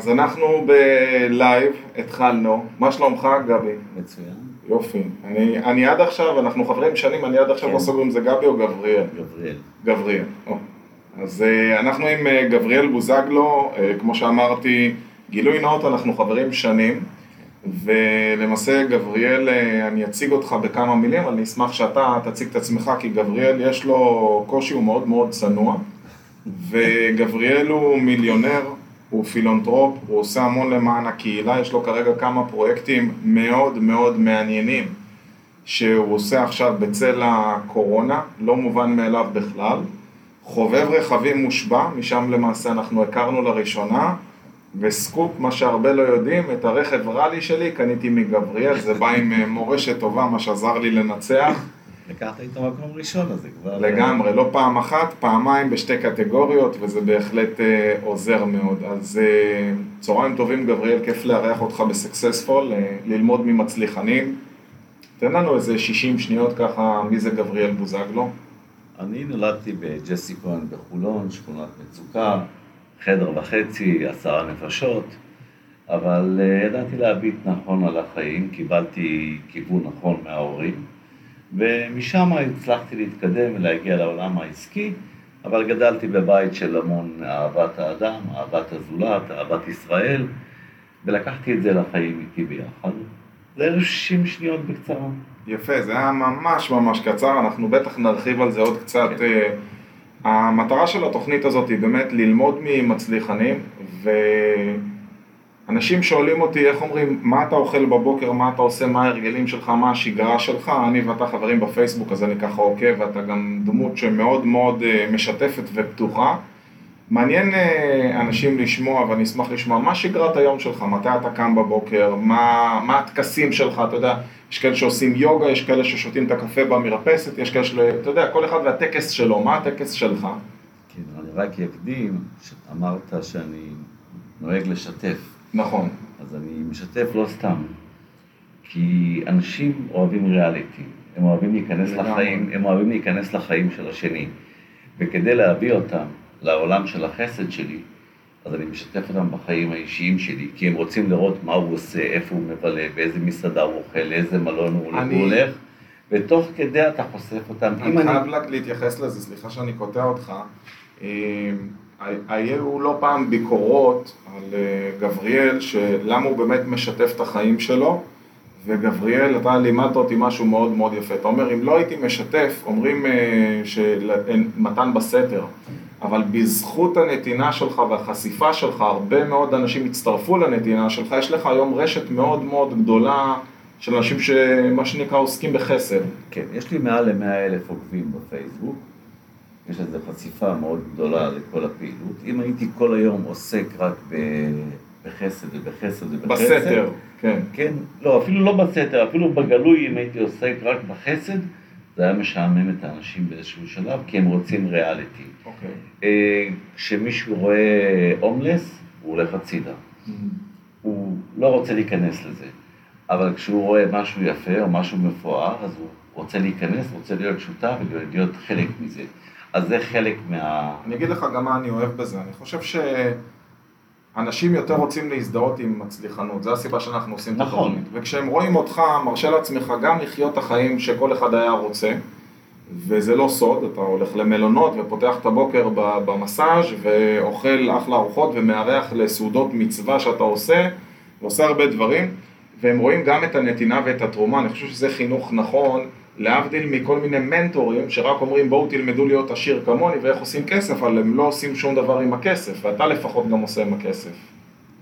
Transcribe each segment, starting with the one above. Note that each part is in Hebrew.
אז אנחנו בלייב, התחלנו. מה שלומך, גבי? מצוין. יופי. אני, אני עד עכשיו, אנחנו חברים שנים, אני עד עכשיו כן. לא סוגר אם זה גבי או גבריאל. גבריאל. גבריאל. או. אז אה, אנחנו עם אה, גבריאל בוזגלו, אה, כמו שאמרתי, גילוי נאות, אנחנו חברים שנים. ולמעשה גבריאל, אני אציג אותך בכמה מילים, אבל אני אשמח שאתה תציג את עצמך, כי גבריאל יש לו קושי, הוא מאוד מאוד צנוע, וגבריאל הוא מיליונר, הוא פילנטרופ, הוא עושה המון למען הקהילה, יש לו כרגע כמה פרויקטים מאוד מאוד מעניינים שהוא עושה עכשיו בצל הקורונה, לא מובן מאליו בכלל. חובב רכבים מושבע, משם למעשה אנחנו הכרנו לראשונה, וסקופ, מה שהרבה לא יודעים, את הרכב ראלי שלי קניתי מגבריאל, זה בא עם אה, מורשת טובה, מה שעזר לי לנצח. לקחת איתו מקום ראשון, אז זה כבר... לגמרי, לא פעם אחת, פעמיים בשתי קטגוריות, וזה בהחלט אה, עוזר מאוד. אז אה, צהריים טובים, גבריאל, כיף לארח אותך בסקסספול, אה, ללמוד ממצליחנים. תן לנו איזה 60 שניות ככה, מי זה גבריאל בוזגלו? אני נולדתי בג'סי כהן בחולון, שכונת מצוקה, חדר וחצי, עשרה נפשות, אבל אה, ידעתי להביט נכון על החיים, קיבלתי כיוון נכון מההורים, ומשם הצלחתי להתקדם ולהגיע לעולם העסקי, אבל גדלתי בבית של המון אהבת האדם, אהבת הזולת, אהבת ישראל, ולקחתי את זה לחיים איתי ביחד. זה אלו 60 שניות בקצרה. יפה, זה היה ממש ממש קצר, אנחנו בטח נרחיב על זה עוד קצת. אה, המטרה של התוכנית הזאת היא באמת ללמוד ממצליחנים, ואנשים שואלים אותי, איך אומרים, מה אתה אוכל בבוקר, מה אתה עושה, מה ההרגלים שלך, מה השגרה שלך, אני ואתה חברים בפייסבוק, אז אני ככה עוקב, ואתה גם דמות שמאוד מאוד אה, משתפת ופתוחה. מעניין אה, אנשים לשמוע, ואני אשמח לשמוע, מה שגרת היום שלך, מתי אתה קם בבוקר, מה, מה הטקסים שלך, אתה יודע, יש כאלה שעושים יוגה, יש כאלה ששותים את הקפה במרפסת, יש כאלה של... אתה יודע, כל אחד והטקס שלו, מה הטקס שלך? כן, אני רק אקדים, אמרת שאני נוהג לשתף, נכון, אז אני משתף לא סתם, כי אנשים אוהבים ריאליטי, הם אוהבים להיכנס. לחיים, הם אוהבים להיכנס לחיים של השני, וכדי להביא אותם לעולם של החסד שלי, אז אני משתף אותם בחיים האישיים שלי, כי הם רוצים לראות מה הוא עושה, איפה הוא מבלה, באיזה מסעדה הוא אוכל, לאיזה מלון הוא אני- הולך, ותוך כדי אתה חושף אותם. אני חייב לה- להתייחס לזה, סליחה שאני קוטע אותך. היו לא פעם ביקורות על אה, גבריאל, שלמה הוא באמת משתף את החיים שלו, וגבריאל, אתה לימדת אותי משהו מאוד מאוד יפה. אתה אומר, אם לא הייתי משתף, אומרים אה, שמתן בסתר, אבל בזכות הנתינה שלך והחשיפה שלך, הרבה מאוד אנשים הצטרפו לנתינה שלך, יש לך היום רשת מאוד מאוד גדולה של אנשים שמה שנקרא עוסקים בחסד. כן, יש לי מעל ל-100 אלף עוקבים בפייסבוק, יש לזה חשיפה מאוד גדולה לכל הפעילות. אם הייתי כל היום עוסק רק ב... בחסד ובחסד ובחסד, בסתר, כן. כן, לא, אפילו לא בסתר, אפילו בגלוי, אם הייתי עוסק רק בחסד, זה היה משעמם את האנשים באיזשהו שלב, כי הם רוצים ריאליטי. אוקיי. אה, כשמישהו רואה הומלס, הוא הולך הצידה. הוא לא רוצה להיכנס לזה. אבל כשהוא רואה משהו יפה או משהו מפואר, אז הוא רוצה להיכנס, רוצה להיות שותף ולהיות חלק מזה. אז זה חלק מה... אני אגיד לך גם מה אני אוהב בזה, אני חושב שאנשים יותר רוצים להזדהות עם מצליחנות, זו הסיבה שאנחנו עושים את נכון. התוכנית. וכשהם רואים אותך, מרשה לעצמך גם לחיות את החיים שכל אחד היה רוצה, וזה לא סוד, אתה הולך למלונות ופותח את הבוקר במסאז' ואוכל אחלה ארוחות ומארח לסעודות מצווה שאתה עושה, ועושה הרבה דברים, והם רואים גם את הנתינה ואת התרומה, אני חושב שזה חינוך נכון, להבדיל מכל מיני מנטורים שרק אומרים בואו תלמדו להיות עשיר כמוני ואיך עושים כסף, אבל הם לא עושים שום דבר עם הכסף, ואתה לפחות גם עושה עם הכסף.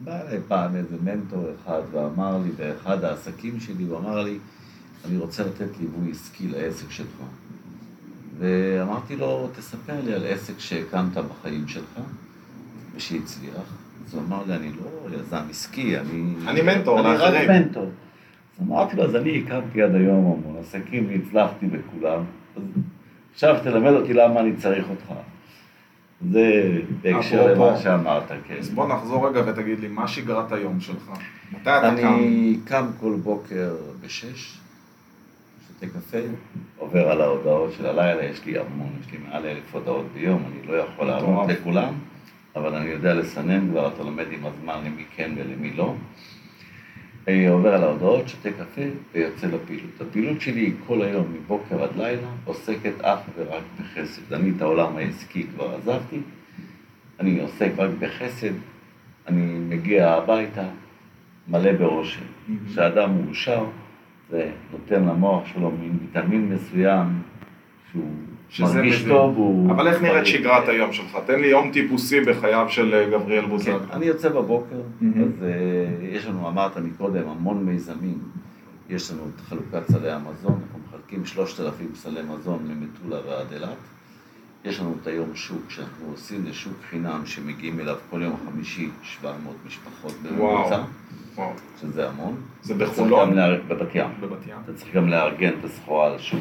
בא אליי פעם איזה מנטור אחד ואמר לי, באחד העסקים שלי, הוא אמר לי, אני רוצה לתת ליווי עסקי לעסק שלך. ואמרתי לו, תספר לי על עסק שהקמת בחיים שלך ושהצליח. אז הוא אמר לי, אני לא יזם עסקי, אני... אני מנטור אני לאחרים." רק מנטור. אמרתי לו, אז אני הקמתי עד היום המון עסקים והצלחתי בכולם. אז עכשיו תלמד אותי למה אני צריך אותך. זה בהקשר. למה שאמרת, כן. אז בוא נחזור רגע ותגיד לי, מה שגרת היום שלך? מתי אתה קם? אני קם כל בוקר בשש, שותה קפה, עובר על ההודעות של הלילה, יש לי המון, יש לי מעל אלף הודעות ביום, אני לא יכול לענות. לכולם, אבל אני יודע לסנן כבר, אתה לומד עם הזמן למי כן ולמי לא. עובר על ההודעות, שותה קפה ויוצא לפעילות. הפעילות שלי היא כל היום, מבוקר עד לילה, עוסקת אך ורק בחסד. אני את העולם העסקי כבר עזבתי, אני עוסק רק בחסד, אני מגיע הביתה מלא באושר. כשאדם מאושר, זה נותן למוח שלו מין ויטמין מסוים שהוא מרגיש מבין. טוב. הוא... אבל איך נראית שגרת היום שלך? תן לי יום טיפוסי בחייו של אה, גבריאל כן, בוזגלו. אני יוצא בבוקר. אז uh, יש לנו, אמרת מקודם, המון מיזמים. יש לנו את חלוקת סלי המזון, אנחנו מחלקים 3,000 סלי מזון ממטולה ועד אילת. יש לנו את היום שוק שאנחנו עושים, זה שוק חינם שמגיעים אליו כל יום חמישי 700 משפחות בממוצע, וואו. שזה המון. זה בחולון? לארג- בבת ים. בבת ים. אתה צריך גם לארגן את הסחורה על השוק.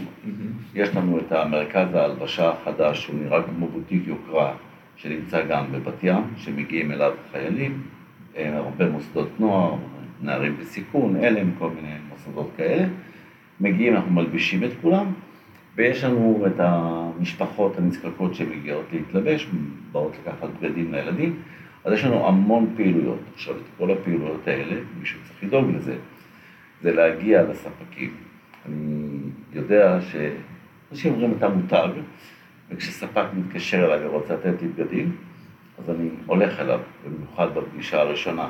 יש לנו את המרכז ההלבשה החדש, שהוא נראה כמו בוטיק יוקרה, שנמצא גם בבת ים, שמגיעים אליו חיילים, אה, הרבה מוסדות נוער, נערים בסיכון, אלם, כל מיני מוסדות כאלה. מגיעים, אנחנו מלבישים את כולם, ויש לנו את המשפחות הנזקקות שמגיעות להתלבש, באות לקחת בגדים לילדים, אז יש לנו המון פעילויות. עכשיו, את כל הפעילויות האלה, מישהו צריך לדאוג לזה, זה להגיע לספקים. אני יודע שאנשים אומרים אתה מותג, וכשספק מתקשר אליי ורוצה לתת לי בגדים, אז אני הולך אליו, במיוחד בפגישה הראשונה.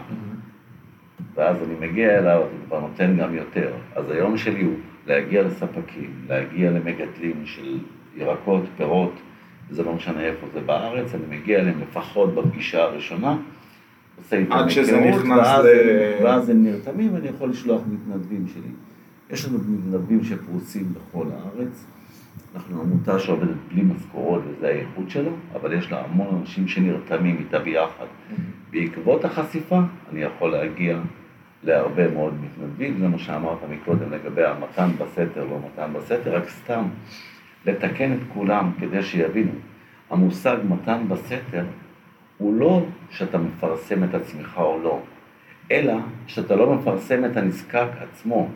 ואז אני מגיע אליו, אז הוא כבר נותן גם יותר. אז היום שלי הוא להגיע לספקים, להגיע למגדלים של ירקות, פירות, וזה לא משנה איפה זה בארץ, אני מגיע אליהם לפחות בפגישה הראשונה, עושה איתם עד שזה נכנס ואז, ל- הם- ואז הם נרתמים ואני יכול לשלוח מתנדבים שלי. יש לנו מתנדבים שפרוסים בכל הארץ. אנחנו עמותה שעובדת בלי משכורות וזה הייחוד שלה, אבל יש לה המון אנשים שנרתמים איתה ביחד. בעקבות החשיפה אני יכול להגיע להרבה מאוד מתנדבים, זה מה שאמרת מקודם לגבי המתן בסתר, לא מתן בסתר, רק סתם לתקן את כולם כדי שיבינו. המושג מתן בסתר הוא לא שאתה מפרסם את עצמך או לא, אלא שאתה לא מפרסם את הנזקק עצמו.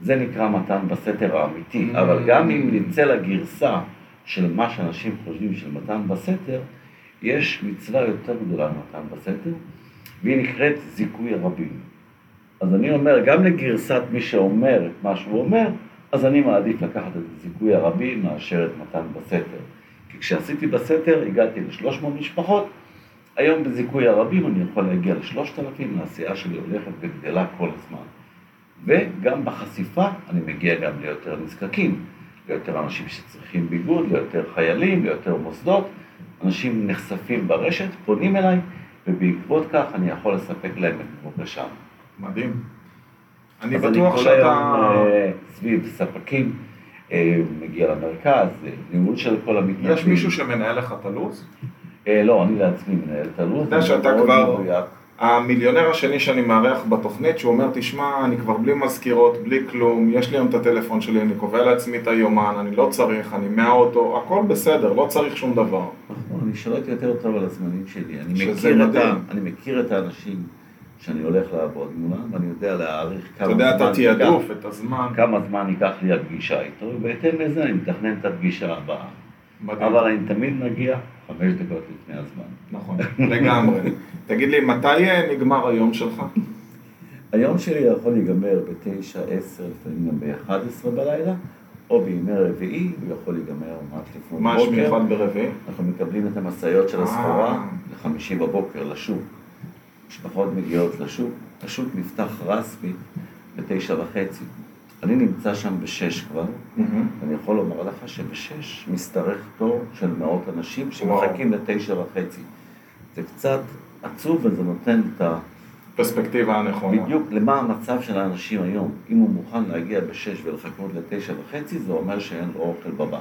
זה נקרא מתן בסתר האמיתי, Mm. אבל גם אם נצא לגרסה של מה שאנשים חושבים של מתן בסתר, יש מצווה יותר גדולה ממתן בסתר, והיא נקראת זיכוי הרבים. אז אני אומר, גם לגרסת מי שאומר את מה שהוא אומר, אז אני מעדיף לקחת את זיכוי הרבים מאשר את מתן בסתר. כי כשעשיתי בסתר הגעתי ל-300 משפחות, היום בזיכוי הרבים אני יכול להגיע ל-3,000, העשייה שלי הולכת וגדלה כל הזמן. וגם בחשיפה אני מגיע גם ליותר נזקקים, ליותר אנשים שצריכים ביגוד, ליותר חיילים, ליותר מוסדות. אנשים נחשפים ברשת, פונים אליי, ובעקבות כך אני יכול לספק להם את מבוקשם. מדהים. אני אז בטוח כל שאתה... היום אה, סביב ספקים, אה, מגיע למרכז, אה, ניהול של כל המתנדבים. יש מישהו שמנהל לך את הלו"ז? לא, אני לעצמי מנהל את הלו"ז. אתה יודע שאתה כבר-. המיליונר השני שאני מארח בתוכנית, שהוא אומר, תשמע, אני כבר בלי מזכירות, בלי כלום, יש לי היום את הטלפון שלי, אני קובע לעצמי את היומן, אני לא צריך, אני מהאוטו, הכל בסדר, לא צריך שום דבר. נכון, אני שולט יותר טוב על הזמנים שלי. אני מכיר, את אני מכיר את האנשים שאני הולך לעבוד מולם, ואני יודע להעריך כמה אתה יודע את זמן התעדוף, את הזמן. כמה זמן ייקח לי הפגישה איתו, ובהתאם לזה אני מתכנן את הפגישה הבאה. מדהים. אבל אני תמיד מגיע חמש דקות לפני הזמן. נכון, לגמרי. תגיד לי, מתי אה, נגמר היום שלך? היום שלי יכול להיגמר בתשע, עשר, לפעמים גם ב-11 בלילה, או בימי רביעי, הוא יכול להיגמר ממש לפנות מה יש. מיוחד ברביעי? אנחנו מקבלים את המשאיות של אה. הסחורה לחמישי בבוקר לשוק. משפחות מגיעות לשוק, השוק נפתח רסמי בתשע וחצי. אני נמצא שם בשש כבר, מהמם. אני יכול לומר לך שבשש משתרך תור של מאות אנשים שמחכים לתשע וחצי. זה קצת עצוב וזה נותן את ה... פרספקטיבה הנכונה. בדיוק למה המצב של האנשים היום. אם הוא מוכן להגיע בשש ולחכות לתשע וחצי, זה אומר שאין לו אוכל בבית.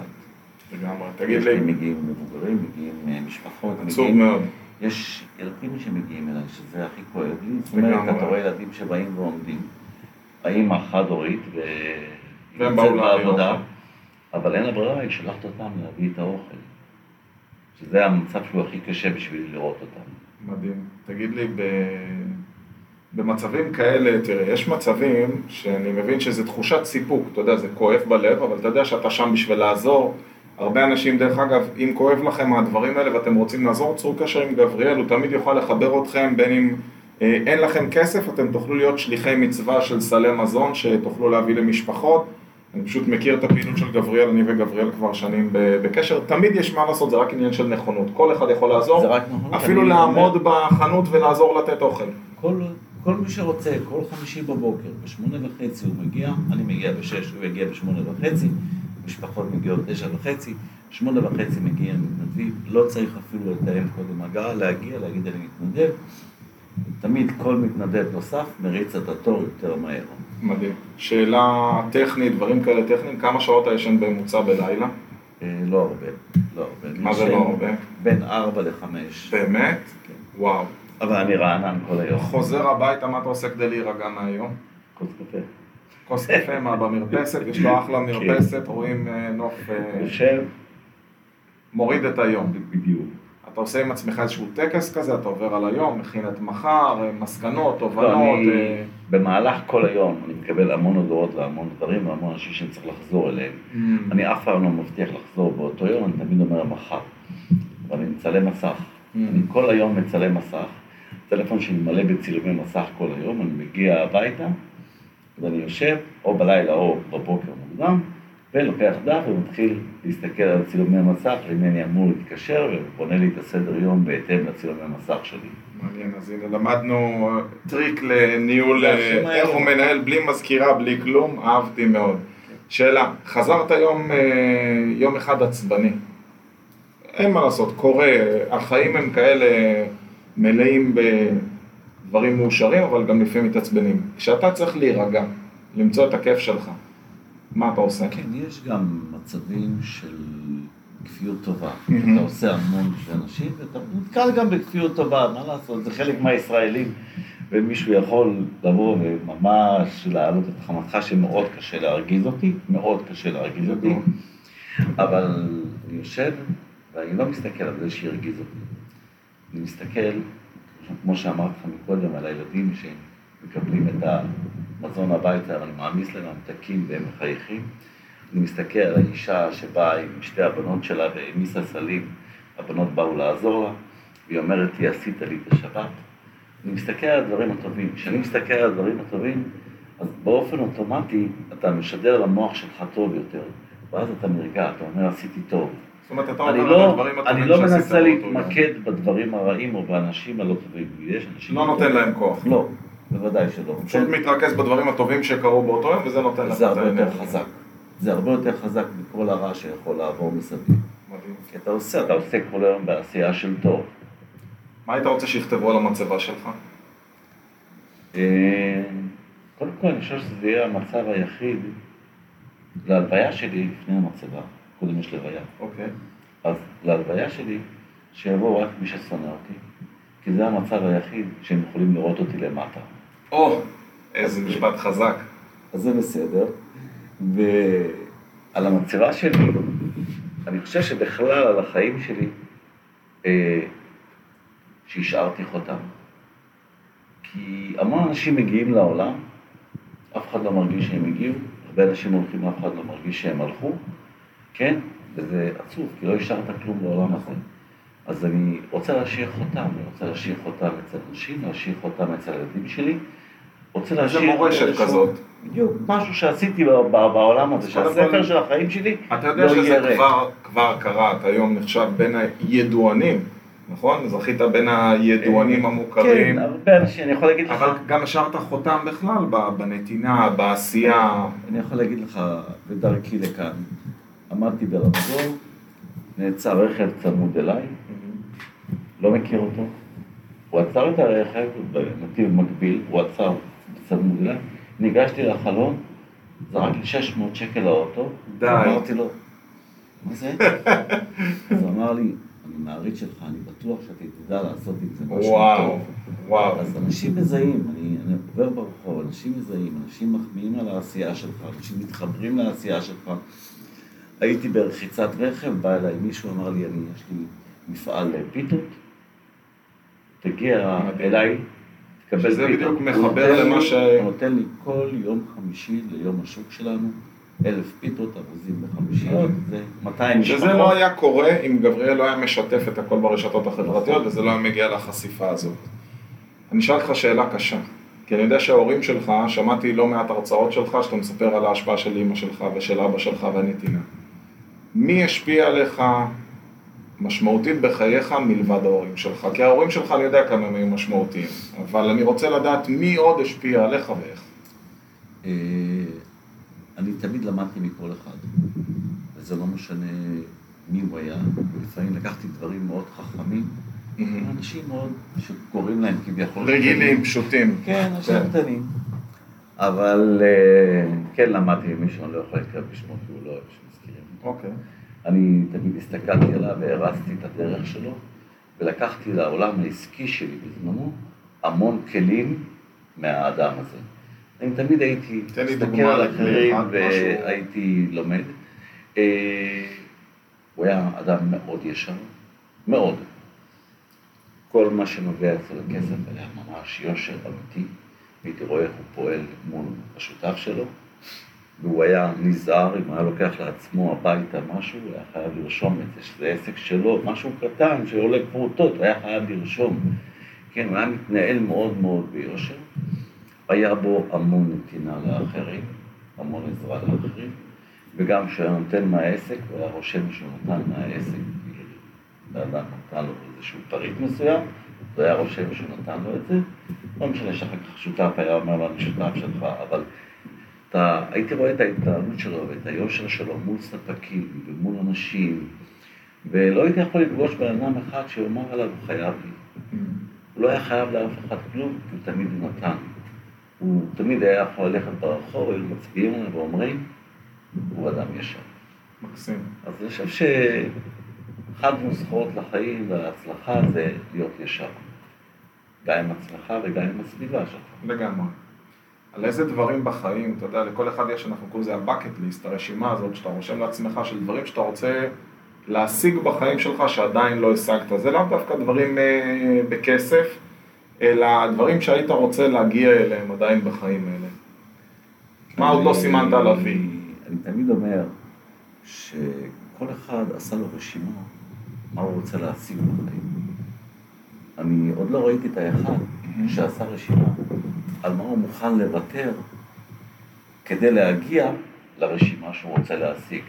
לגמרי. תגיד לי מגיעים מבוגרים, מגיעים אה, משפחות, עצוב מגיעים... מאוד. יש ילדים שמגיעים אליי, שזה הכי כואב לי. זאת אומרת. אתה רואה ילדים שבאים ועומדים. האמא חד-הורית. והם באו אוכל. אבל אין לה ברירה, היא שולחת אותם להביא את האוכל. שזה המצב שהוא הכי קשה בשביל לראות אותם. מדהים. תגיד לי, ב... במצבים כאלה, תראה, יש מצבים שאני מבין שזה תחושת סיפוק, אתה יודע, זה כואב בלב, אבל אתה יודע שאתה שם בשביל לעזור, הרבה אנשים, דרך אגב, אם כואב לכם מהדברים האלה ואתם רוצים לעזור, צרו קשר עם גבריאל, הוא תמיד יוכל לחבר אתכם, בין אם אה, אין לכם כסף, אתם תוכלו להיות שליחי מצווה של סלי מזון שתוכלו להביא למשפחות. אני פשוט מכיר את הפעילות של גבריאל, אני וגבריאל כבר שנים בקשר, תמיד יש מה לעשות, זה רק עניין של נכונות, כל אחד יכול לעזור, זה רק נכונות, אפילו לעמוד אומר- בחנות ולעזור לתת אוכל. כל, כל מי שרוצה, כל חמישי בבוקר, בשמונה וחצי הוא מגיע, אני מגיע בשש, הוא יגיע בשמונה וחצי, משפחות מגיעות תשע וחצי, שמונה וחצי מגיע מתנדבים, לא צריך אפילו לתאם קודם הגעה, להגיע, להגיד אני מתנדב. תמיד כל מתנדב נוסף מריץ את התור יותר מהר. מדהים. שאלה טכנית, דברים כאלה טכניים, כמה שעות אתה ישן בממוצע בלילה? אה, לא הרבה, לא הרבה. מה זה לא הרבה? בין ארבע לחמש. באמת? כן. וואו. אבל אני רענן כל היום. חוזר הביתה, מה אתה עושה כדי להירגע מהיום? כוס קפה. כוס קפה, מה במרפסת, יש לו אחלה מרפסת, רואים אה, נוף, אה, יושב, מוריד את היום. בדיוק. אתה עושה עם עצמך איזשהו טקס כזה, אתה עובר על היום, מכין את מחר, אה, מסקנות, לא, תובנות. במהלך כל היום אני מקבל המון הודעות והמון דברים והמון אנשים שאני צריך לחזור אליהם. אני אף פעם לא מבטיח לחזור באותו יום, אני תמיד אומר מחר. אבל אני מצלם מסך. Mm. אני כל היום מצלם מסך. הטלפון שלי מלא בצילומי מסך כל היום, אני מגיע הביתה, ואני יושב, או בלילה או בבוקר מוקדם, ולוקח דף ומתחיל להסתכל על צילומי המסך, למי אני אמור להתקשר, ובונה לי את הסדר יום בהתאם לצילומי המסך שלי. מעניין, אז הנה למדנו אה, טריק לניהול, אה. איך הוא מנהל בלי מזכירה, בלי כלום, אהבתי מאוד. שאלה, חזרת יום, אה, יום אחד עצבני, אין מה לעשות, קורה, החיים הם כאלה מלאים בדברים מאושרים, אבל גם לפעמים מתעצבנים. כשאתה צריך להירגע, למצוא את הכיף שלך, מה אתה עושה? כן, יש גם מצבים של כפיות טובה. מהמם. אתה עושה המון בשביל אנשים, ואתה נתקל גם בכפיות טובה, מה לעשות, זה חלק מהישראלים. ומישהו יכול לבוא וממש להעלות את חמתך שמאוד קשה להרגיז אותי, מאוד קשה להרגיז אותי, גדול. אבל אני יושב ואני לא מסתכל על זה שהרגיז אותי. אני מסתכל, כמו שאמרתי לך מקודם, על הילדים שמקבלים את המזון הביתה, ואני מעמיס להם ממתקים והם מחייכים. אני מסתכל על האישה שבאה עם שתי הבנות שלה והעמיסה סלים, הבנות באו לעזור לה, והיא אומרת לי, עשית לי את השבת. אני מסתכל על הדברים הטובים. כשאני מסתכל על הדברים הטובים, אז באופן אוטומטי אתה משדר למוח שלך טוב יותר, ואז אתה נרגע, אתה אומר, עשיתי טוב. אומרת, אתה אני אומר על לא, הדברים אני הטובים לא שעשית מנסה באותו יום. להתמקד בדברים הרעים או באנשים הלא טובים. יש אנשים... לא נותן להם כוח. לא, בוודאי שלא. פשוט מתרכז בדברים הטובים שקרו באותו יום, וזה נותן לך זה הרבה יותר. חזק. זה הרבה יותר חזק מכל הרע שיכול לעבור מסביב. כי אתה עושה, אתה עושה כל היום בעשייה של טוב. מה היית רוצה שיכתבו על המצבה שלך? אה, קודם כל, אני חושב שזה יהיה המצב היחיד להלוויה שלי לפני המצבה. קודם יש לוויה. אוקיי. אז להלוויה שלי, שיבוא רק מי ששונא אותי, כי זה המצב היחיד שהם יכולים לראות אותי למטה. או, איזה משפט חזק. אז זה בסדר. ועל המצבה שלי, אני חושב שבכלל על החיים שלי, אה, שהשארתי חותם. כי המון אנשים מגיעים לעולם, אף אחד לא מרגיש שהם הגיעו, הרבה אנשים הולכים, אף אחד לא מרגיש שהם הלכו, כן? וזה עצוב, כי לא השארת כלום לעולם הזה. אז אני רוצה להשאיר חותם, אני רוצה להשאיר חותם אצל אנשים, להשאיר חותם אצל הילדים שלי. רוצה איזה להשאיר... מורשת איזשהו- כזאת. בדיוק, משהו שעשיתי בעולם הזה, שהספר של החיים שלי אתה יודע לא שזה יהיה ריק. כבר, כבר קרה, אתה היום נחשב בין הידוענים, נכון? זכית בין הידוענים המוכרים, כן, הרבה אנשים, אני יכול להגיד לך, אבל גם השארת חותם בכלל בנתינה, בעשייה. אני יכול להגיד לך, בדרכי לכאן, עמדתי ברמזור, נעצר רכב צמוד אליי, לא מכיר אותו, הוא עצר את הרכב בנתיב מקביל, הוא עצר צמוד אליי, ניגשתי לחלון, זרק לי 600 שקל לאוטו. אמרתי לו, מה זה? אז הוא אמר לי, אני מעריץ שלך, אני בטוח שאתה תדע לעשות עם זה משהו וואו, טוב. וואו. אז אנשים מזהים, אני, אני עובר ברחוב, אנשים מזהים, אנשים מחמיאים על העשייה שלך, אנשים מתחברים לעשייה שלך. הייתי ברחיצת רכב, בא אליי מישהו, אמר לי, אני, יש לי מפעל פיתות, תגיע. אליי, תקבל שזה פיתות. בדיוק הוא מחבר למה ש- הוא נותן לי כל יום חמישי ליום השוק שלנו אלף פיתות, ארוזים בחמישיות, זה 200 משפחות. שזה לא היה קורה אם גבריאל לא היה משתף את הכל ברשתות החברתיות וזה לא היה מגיע לחשיפה הזאת. אני אשאל אותך שאלה קשה, כי אני יודע שההורים שלך, שמעתי לא מעט הרצאות שלך שאתה מספר על ההשפעה של אימא שלך ושל אבא שלך והנתינה. מי השפיע עליך משמעותית בחייך מלבד ההורים שלך? כי ההורים שלך אני יודע כמה הם היו משמעותיים, אבל אני רוצה לדעת מי עוד השפיע עליך ואיך. אה, אני תמיד למדתי מכל אחד, וזה לא משנה מי הוא היה, ולפעמים לקחתי דברים מאוד חכמים, אנשים מאוד, שקוראים להם כביכול... רגילים, פשוטים. כן, אנשים קטנים. אבל אה, כן למדתי ממישהו, אני לא יכול לקרוא בשמו כי הוא לא אוהב שמזכירים. אוקיי. אני תמיד הסתכלתי עליו והרצתי את הדרך שלו, ולקחתי לעולם העסקי שלי בזמנו המון כלים מהאדם הזה. אני תמיד הייתי מסתכל על אחרים. והייתי לומד. אה, הוא היה אדם מאוד ישר, מאוד. כל מה שנוגע אצל הכסף היה ממש יושר אמיתי. הייתי רואה איך הוא פועל מול השותף שלו, והוא היה נזהר אם היה לוקח לעצמו הביתה משהו, הוא היה חייב לרשום את זה, שזה עסק שלו, משהו קטן שעולה פרוטות, הוא היה חייב לרשום. כן, הוא היה מתנהל מאוד מאוד ביושר. היה בו המון נתינה לאחרים, המון עזרה לאחרים, וגם כשהוא היה נותן מהעסק, הוא היה רושם שהוא נתן מהעסק. לאדם נתן לו איזשהו פריט מסוים, הוא היה רושם שהוא נתן לו את זה. לא משנה שאחר כך שותף היה אומר אני שותף שלך, אבל אתה, הייתי רואה את ההתנהלות שלו ואת היושר שלו מול ספקים ומול אנשים, ולא הייתי יכול לפגוש בן אדם אחד שיאמר עליו, הוא חייב לי. הוא לא היה חייב לאף אחד כלום, כי הוא תמיד נתן. הוא תמיד היה יכול ללכת ברחוב, היו מצביעים עליו ואומרים, הוא אדם ישר. מקסים. אז אני חושב שאחת הנוסחאות לחיים וההצלחה זה להיות ישר. גם עם עצמך וגם עם הסביבה שלך. לגמרי. על איזה דברים בחיים, אתה יודע, לכל אחד יש, אנחנו קוראים לזה ה-bucket list, הרשימה הזאת שאתה רושם לעצמך של דברים שאתה רוצה להשיג בחיים שלך שעדיין לא השגת. זה לאו דווקא דברים אה, בכסף, אלא דברים שהיית רוצה להגיע אליהם עדיין בחיים האלה. מה עוד לא סימנת על ה-V? אני תמיד אומר שכל אחד עשה לו רשימה מה הוא רוצה להשיג בחיים. אני עוד לא ראיתי את האחד שעשה רשימה על מה הוא מוכן לוותר כדי להגיע לרשימה שהוא רוצה להשיג.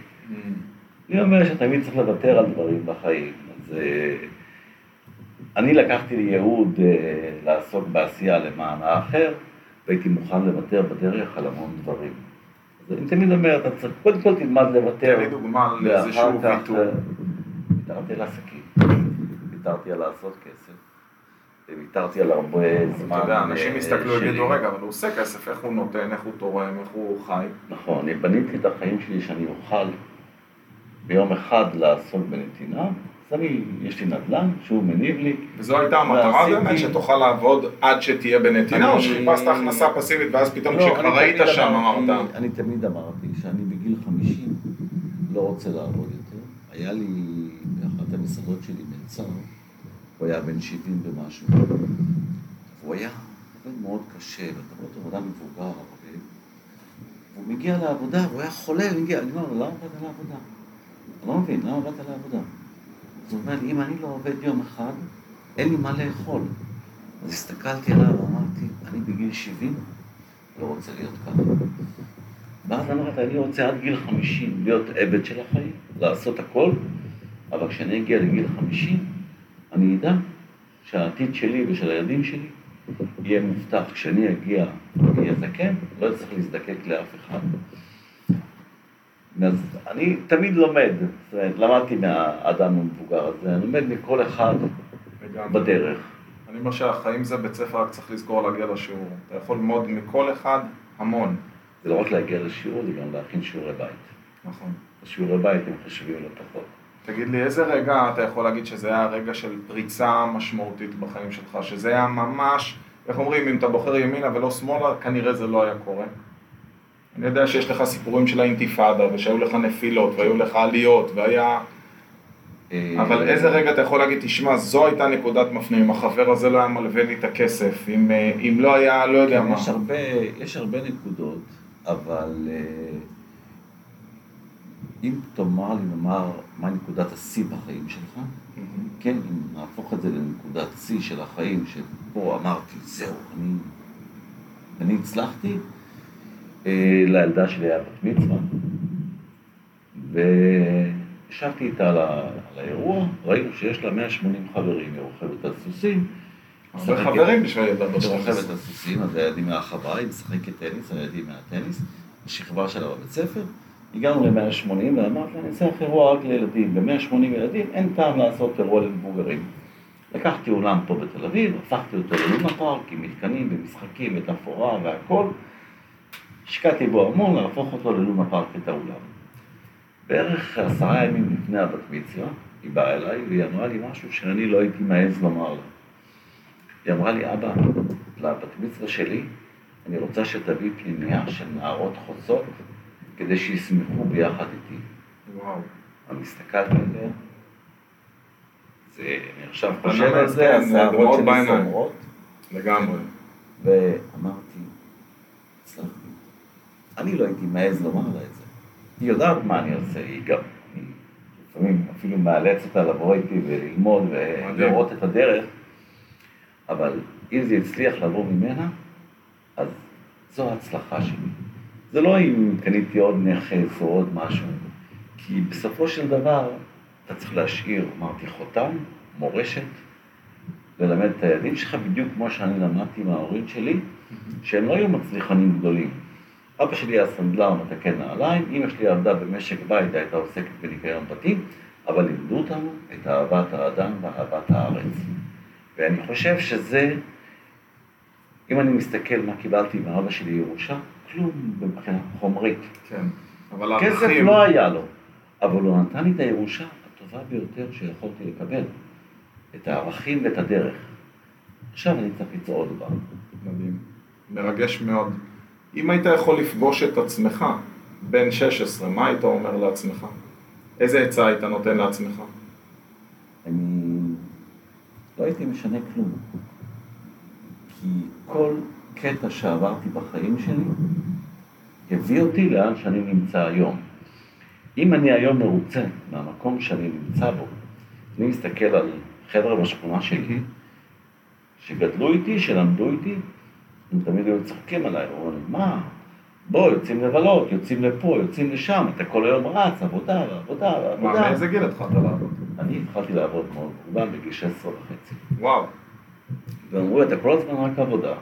אני אומר שתמיד צריך לוותר על דברים בחיים. אז אה, אני לקחתי לי ייעוד אה, לעסוק בעשייה למען האחר, והייתי מוכן לוותר בדרך על המון דברים. אז אני תמיד אומר, אתה צריך, קודם כל תלמד לוותר. תן לי דוגמה על איזשהו ואחר כך, ויתור. אה, ויתרתי על עסקים, ויתרתי על לעשות כסף, ויתרתי על הרבה זמן. אתה יודע, אנשים אה, יסתכלו. ויגידו, רגע, אבל הוא עושה כסף, איך הוא נותן, איך הוא תורם, איך הוא חי. נכון, אני בניתי את החיים שלי שאני אוכל ביום אחד לעסוק בנתינה, אז אני, יש לי נדל"ן שהוא מניב לי, וזו הייתה המטרה באמת, שתוכל לעבוד עד שתהיה בנתינה, או שחיפשת הכנסה פסיבית ואז פתאום לא, כשכבר היית שם אמרת, אני תמיד אמרתי שאני בגיל 50 לא רוצה לעבוד יותר. היה לי באחת המסעדות שלי מלצר, הוא היה בן 70 ומשהו. הוא היה עובד מאוד קשה, ואתה רואה אותו אדם מבוגר, ערבי. הוא מגיע לעבודה, הוא היה חולה, הוא הגיע, אני אומר לו, למה באת לעבודה? אני לא מבין, למה באת לעבודה? אז הוא אומר לי, אם אני לא עובד יום אחד, אין לי מה לאכול. אז הסתכלתי עליו ואמרתי, אני בגיל 70 לא רוצה להיות ככה. ואז אמרתי, אני רוצה עד גיל 50 להיות עבד של החיים, לעשות הכל, אבל כשאני אגיע לגיל 50, אני אדע שהעתיד שלי ושל הילדים שלי יהיה מובטח. כשאני אגיע, אהיה זקן, לא אצטרך להזדקק לאף אחד. אז אני תמיד לומד, זאת אומרת, למדתי מהאדם המבוגר הזה, אני לומד מכל אחד וגם- בדרך. אני אומר שהחיים זה בית ספר, רק צריך לזכור להגיע לשיעור. אתה יכול ללמוד מכל אחד המון. זה לא רק להגיע לשיעור, זה גם להכין שיעורי בית. נכון. שיעורי בית הם חשובים לא פחות. תגיד לי, איזה רגע אתה יכול להגיד שזה היה רגע של פריצה משמעותית בחיים שלך? שזה היה ממש, איך אומרים, אם אתה בוחר ימינה ולא שמאלה, כנראה זה לא היה קורה. אני יודע שיש לך סיפורים של האינתיפאדה, ושהיו לך נפילות, והיו לך עליות, והיה... אבל איזה רגע אתה יכול להגיד, תשמע, זו הייתה נקודת מפנה, אם החבר הזה לא היה מלווה לי את הכסף, אם, אה, אם לא היה, לא יודע כן, מה. יש הרבה, יש הרבה נקודות, אבל אה, אם תאמר לי, נאמר, מה נקודת השיא בחיים שלך, כן, אם נהפוך את זה לנקודת שיא של החיים, שפה אמרתי, זהו, אני, אני הצלחתי, אה, לילדה שלי היה בת מצווה, וישבתי איתה על, ה, על האירוע, ראינו שיש לה 180 חברים, היא רוכבת על סוסים. הרבה חברים בשביל ילדה בת היא רוכבת על סוסים, אז הילדים מהחווה, היא משחקת טניס, הילדים מהטניס, השכבה שלה בבית ספר. הגענו ל-180 ואמרתי אני אעשה אירוע רק לילדים. ב-180 ילדים אין טעם לעשות אירוע למבוגרים. לקחתי אולם פה בתל אביב, הפכתי אותו ללונה פארק עם מתקנים ומשחקים ותפאורה והכל. השקעתי בו המון להפוך אותו ללונה פארק את האולם. בערך עשרה ימים לפני הבת מצווה, היא באה אליי והיא אמרה לי משהו שאני לא הייתי מעז לומר לה. היא אמרה לי, אבא, לבת מצווה שלי, אני רוצה שתביא פנימייה של נערות חוצות כדי שישמחו ביחד איתי. וואו. אני הסתכלתי עליה, זה, אני עכשיו חושב על זה, השערות דמעות שלי. סומרות, לגמרי. ואמרתי, הצלחתי. אני לא הייתי מעז לומר לה את זה. היא יודעת מה אני עושה, היא גם, היא לפעמים אפילו מאלץ אותה לבוא איתי וללמוד ולראות את הדרך, אבל אם זה הצליח לבוא ממנה, אז זו ההצלחה שלי. זה לא אם קניתי עוד נכס או עוד משהו, כי בסופו של דבר אתה צריך להשאיר, אמרתי, חותם, מורשת, ללמד את הילדים שלך בדיוק כמו שאני למדתי מההורים שלי, שהם לא היו מצליחנים גדולים. אבא שלי היה סנדלר מתקן נעליים, אמא שלי עבדה במשק בית, הייתה עוסקת בניקיון בתים, אבל לימדו אותנו את אהבת האדם ואהבת הארץ. ואני חושב שזה, אם אני מסתכל מה קיבלתי מאבא שלי ירושה, כלום מבחינה חומרית. כן. אבל כסף הערכים... לא היה לו, אבל הוא נתן לי את הירושה הטובה ביותר שיכולתי לקבל. את הערכים ואת הדרך. עכשיו אני צריך לצעוד בה. מדהים. מרגש מאוד. אם היית יכול לפגוש את עצמך, בן 16, מה היית אומר לעצמך? איזה עצה היית נותן לעצמך? אני לא הייתי משנה כלום. כי כל קטע שעברתי בחיים שלי הביא אותי לאן שאני נמצא היום. אם אני היום מרוצה מהמקום שאני נמצא בו, אני מסתכל על חבר'ה בשכונה שלי, שגדלו איתי, שלמדו איתי, הם תמיד היו צוחקים עליי, אמרו לי, מה, בוא, יוצאים לבלות, יוצאים לפה, יוצאים לשם, אתה כל היום רץ, עבודה, ועבודה, מה, ועבודה. מאיזה גיל התחלת לעבוד? אני התחלתי לעבוד מאוד מוקדם בגיל 16 וחצי. וואו. ואמרו לי, אתה כל הזמן רק עבודה.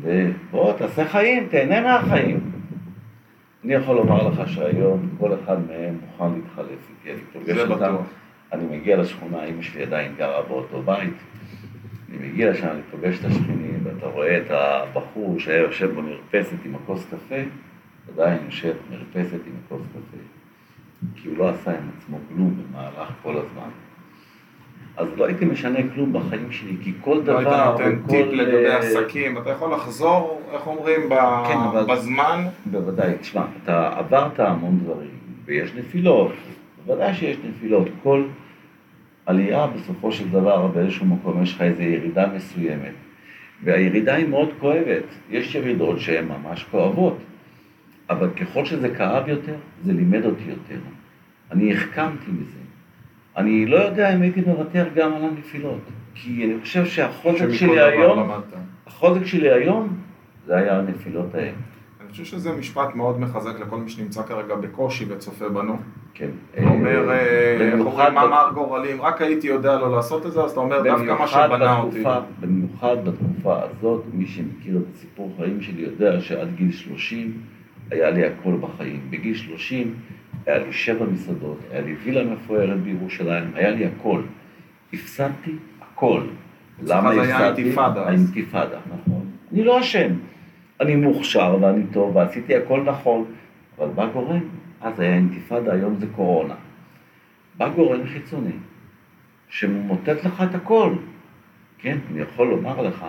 ובוא, תעשה חיים, תהנה מהחיים. אני יכול לומר לך שהיום כל אחד מהם מוכן להתחלף איתי. אני פוגש אותם. אני מגיע לשכונה, אמא שלי עדיין גרה באותו בית. אני מגיע לשם, אני פוגש את השכנים, ואתה רואה את הבחור שהיה יושב במרפסת עם הכוס קפה, עדיין יושב במרפסת עם הכוס קפה. כי הוא לא עשה עם עצמו כלום במהלך כל הזמן. אז לא הייתי משנה כלום בחיים שלי, כי כל לא דבר היית נותן וכל... טיפ לגבי אה, עסקים, אתה יכול לחזור, איך אומרים, ב- כן, אבל- בזמן? בוודאי, תשמע, אתה עברת המון דברים, ויש נפילות, בוודאי שיש נפילות. כל עלייה בסופו של דבר, באיזשהו מקום יש לך איזו ירידה מסוימת, והירידה היא מאוד כואבת. יש ירידות שהן ממש כואבות, אבל ככל שזה כאב יותר, זה לימד אותי יותר. אני החכמתי מזה. אני לא יודע אם הייתי מוותר גם על הנפילות, כי אני חושב שהחוזק שלי היום. החוזק שלי היום, זה היה הנפילות האלה. אני חושב שזה משפט מאוד מחזק לכל מי שנמצא כרגע בקושי וצופה בנו. כן. אתה אומר, אה, איך במיוחד אומרים, מה מר גורלי, אם רק הייתי יודע לא לעשות את זה, אז אתה אומר, דווקא מה שבנה אותי. במיוחד בתקופה הזאת, מי שמכיר את הסיפור חיים שלי יודע שעד גיל 30 היה לי הכל בחיים. בגיל 30 היה לי שבע מסעדות, היה לי וילה מפוארת בירושלים, היה לי הכל. הפסדתי הכל. אצלך זה היה אינתיפאדה אז. האינתיפאדה, נכון. אני לא אשם. אני מוכשר ואני טוב ועשיתי הכל נכון, אבל בא גורם, אז היה אינתיפאדה, היום זה קורונה. בא גורם חיצוני, שממוטט לך את הכל. כן, אני יכול לומר לך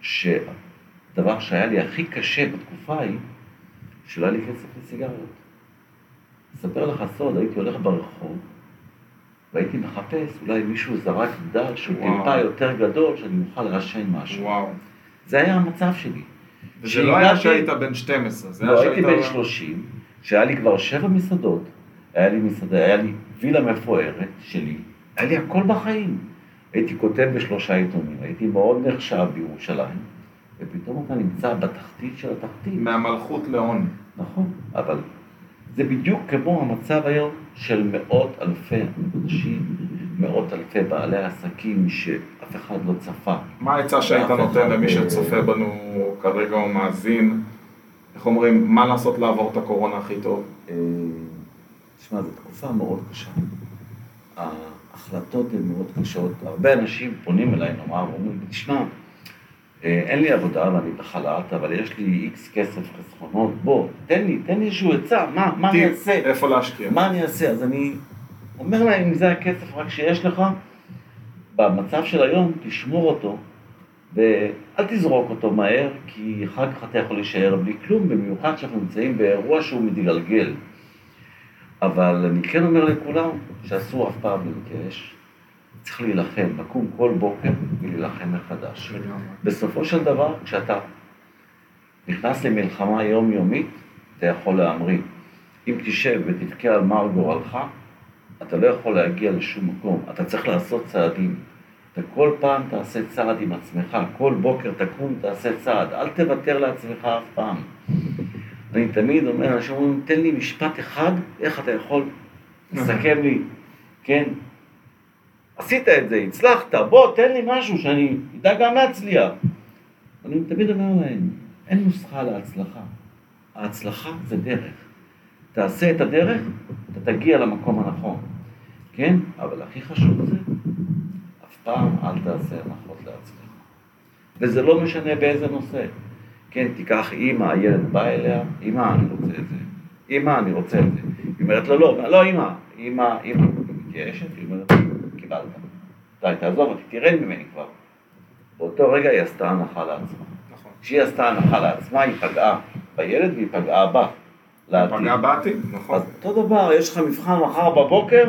שהדבר שהיה לי הכי קשה בתקופה ההיא, שלא היה לי כסף לסיגריות. אספר לך סוד, הייתי הולך ברחוב, והייתי מחפש, אולי מישהו זרק דל שהוא. טיפה יותר גדול, שאני אוכל לעשן משהו. וואו. זה היה המצב שלי. וזה לא היה שהיית בן 12, זה היה לא, שהיית... הייתי בן 30, שהיה לי כבר שבע מסעדות, היה לי מסעדה, היה לי וילה מפוארת שלי, היה לי הכל בחיים. הייתי כותב בשלושה עיתונים, הייתי מאוד נחשב בירושלים, ופתאום אתה נמצא בתחתית של התחתית. מהמלכות לעוני. נכון, אבל זה בדיוק כמו המצב היום של מאות אלפי אנשים, מאות אלפי בעלי עסקים שאף אחד לא צפה. מה העצה שהיית נותן למי אה, שצופה בנו כרגע או מאזין? איך אומרים, מה לעשות לעבור את הקורונה הכי טוב? אה, תשמע, זו תקופה מאוד קשה. ההחלטות הן מאוד קשות. הרבה אנשים פונים אליי נאמר, ואומרים, תשמע, אין לי עבודה ואני בחל"ת, אבל יש לי איקס כסף חסכונות, בוא, תן לי, תן לי איזשהו עצה, מה, מה אני אעשה? איפה להשקיע? מה אני אעשה? אז אני אומר להם, אם זה הכסף רק שיש לך, במצב של היום, תשמור אותו, ואל תזרוק אותו מהר, כי אחר כך אתה יכול להישאר בלי כלום, במיוחד שאנחנו נמצאים באירוע שהוא מתגלגל. אבל אני כן אומר לכולם, שאסור אף פעם להתייאש, צריך להילחם, לקום כל בוקר ולהילחם מחדש. בסופו של דבר, כשאתה נכנס למלחמה יומיומית, אתה יכול להמריא. אם תשב ותבכה על מר גורלך, אתה לא יכול להגיע לשום מקום. אתה צריך לעשות צעדים. אתה כל פעם תעשה צעד עם עצמך, כל בוקר תקום, תעשה צעד. אל תוותר לעצמך אף פעם. אני תמיד אומר, אנשים אומרים, תן לי משפט אחד, איך אתה יכול לסכם לי, כן? עשית את זה, הצלחת, בוא, תן לי משהו שאני אדע גם להצליח. אני תמיד אומר להם, אין נוסחה להצלחה. ההצלחה זה דרך. תעשה את הדרך, אתה תגיע למקום הנכון, כן? אבל הכי חשוב זה, אף פעם אל תעשה הנחות לעצמך. וזה לא משנה באיזה נושא. כן, תיקח אימא, הילד בא אליה, אימא, אני רוצה את זה. אימא, אני רוצה את זה. היא אומרת לו, לא, לא, אימא, אימא, אימא. היא מתייאשת, היא אומרת, קיבלת. די, תעזוב אותי, תרד ממני כבר. באותו רגע היא עשתה הנחה לעצמה. נכון. כשהיא עשתה הנחה לעצמה, היא פגעה בילד והיא פגעה בה. לעתיד. פגע בעתיד, נכון. אז אותו דבר, יש לך מבחן מחר בבוקר,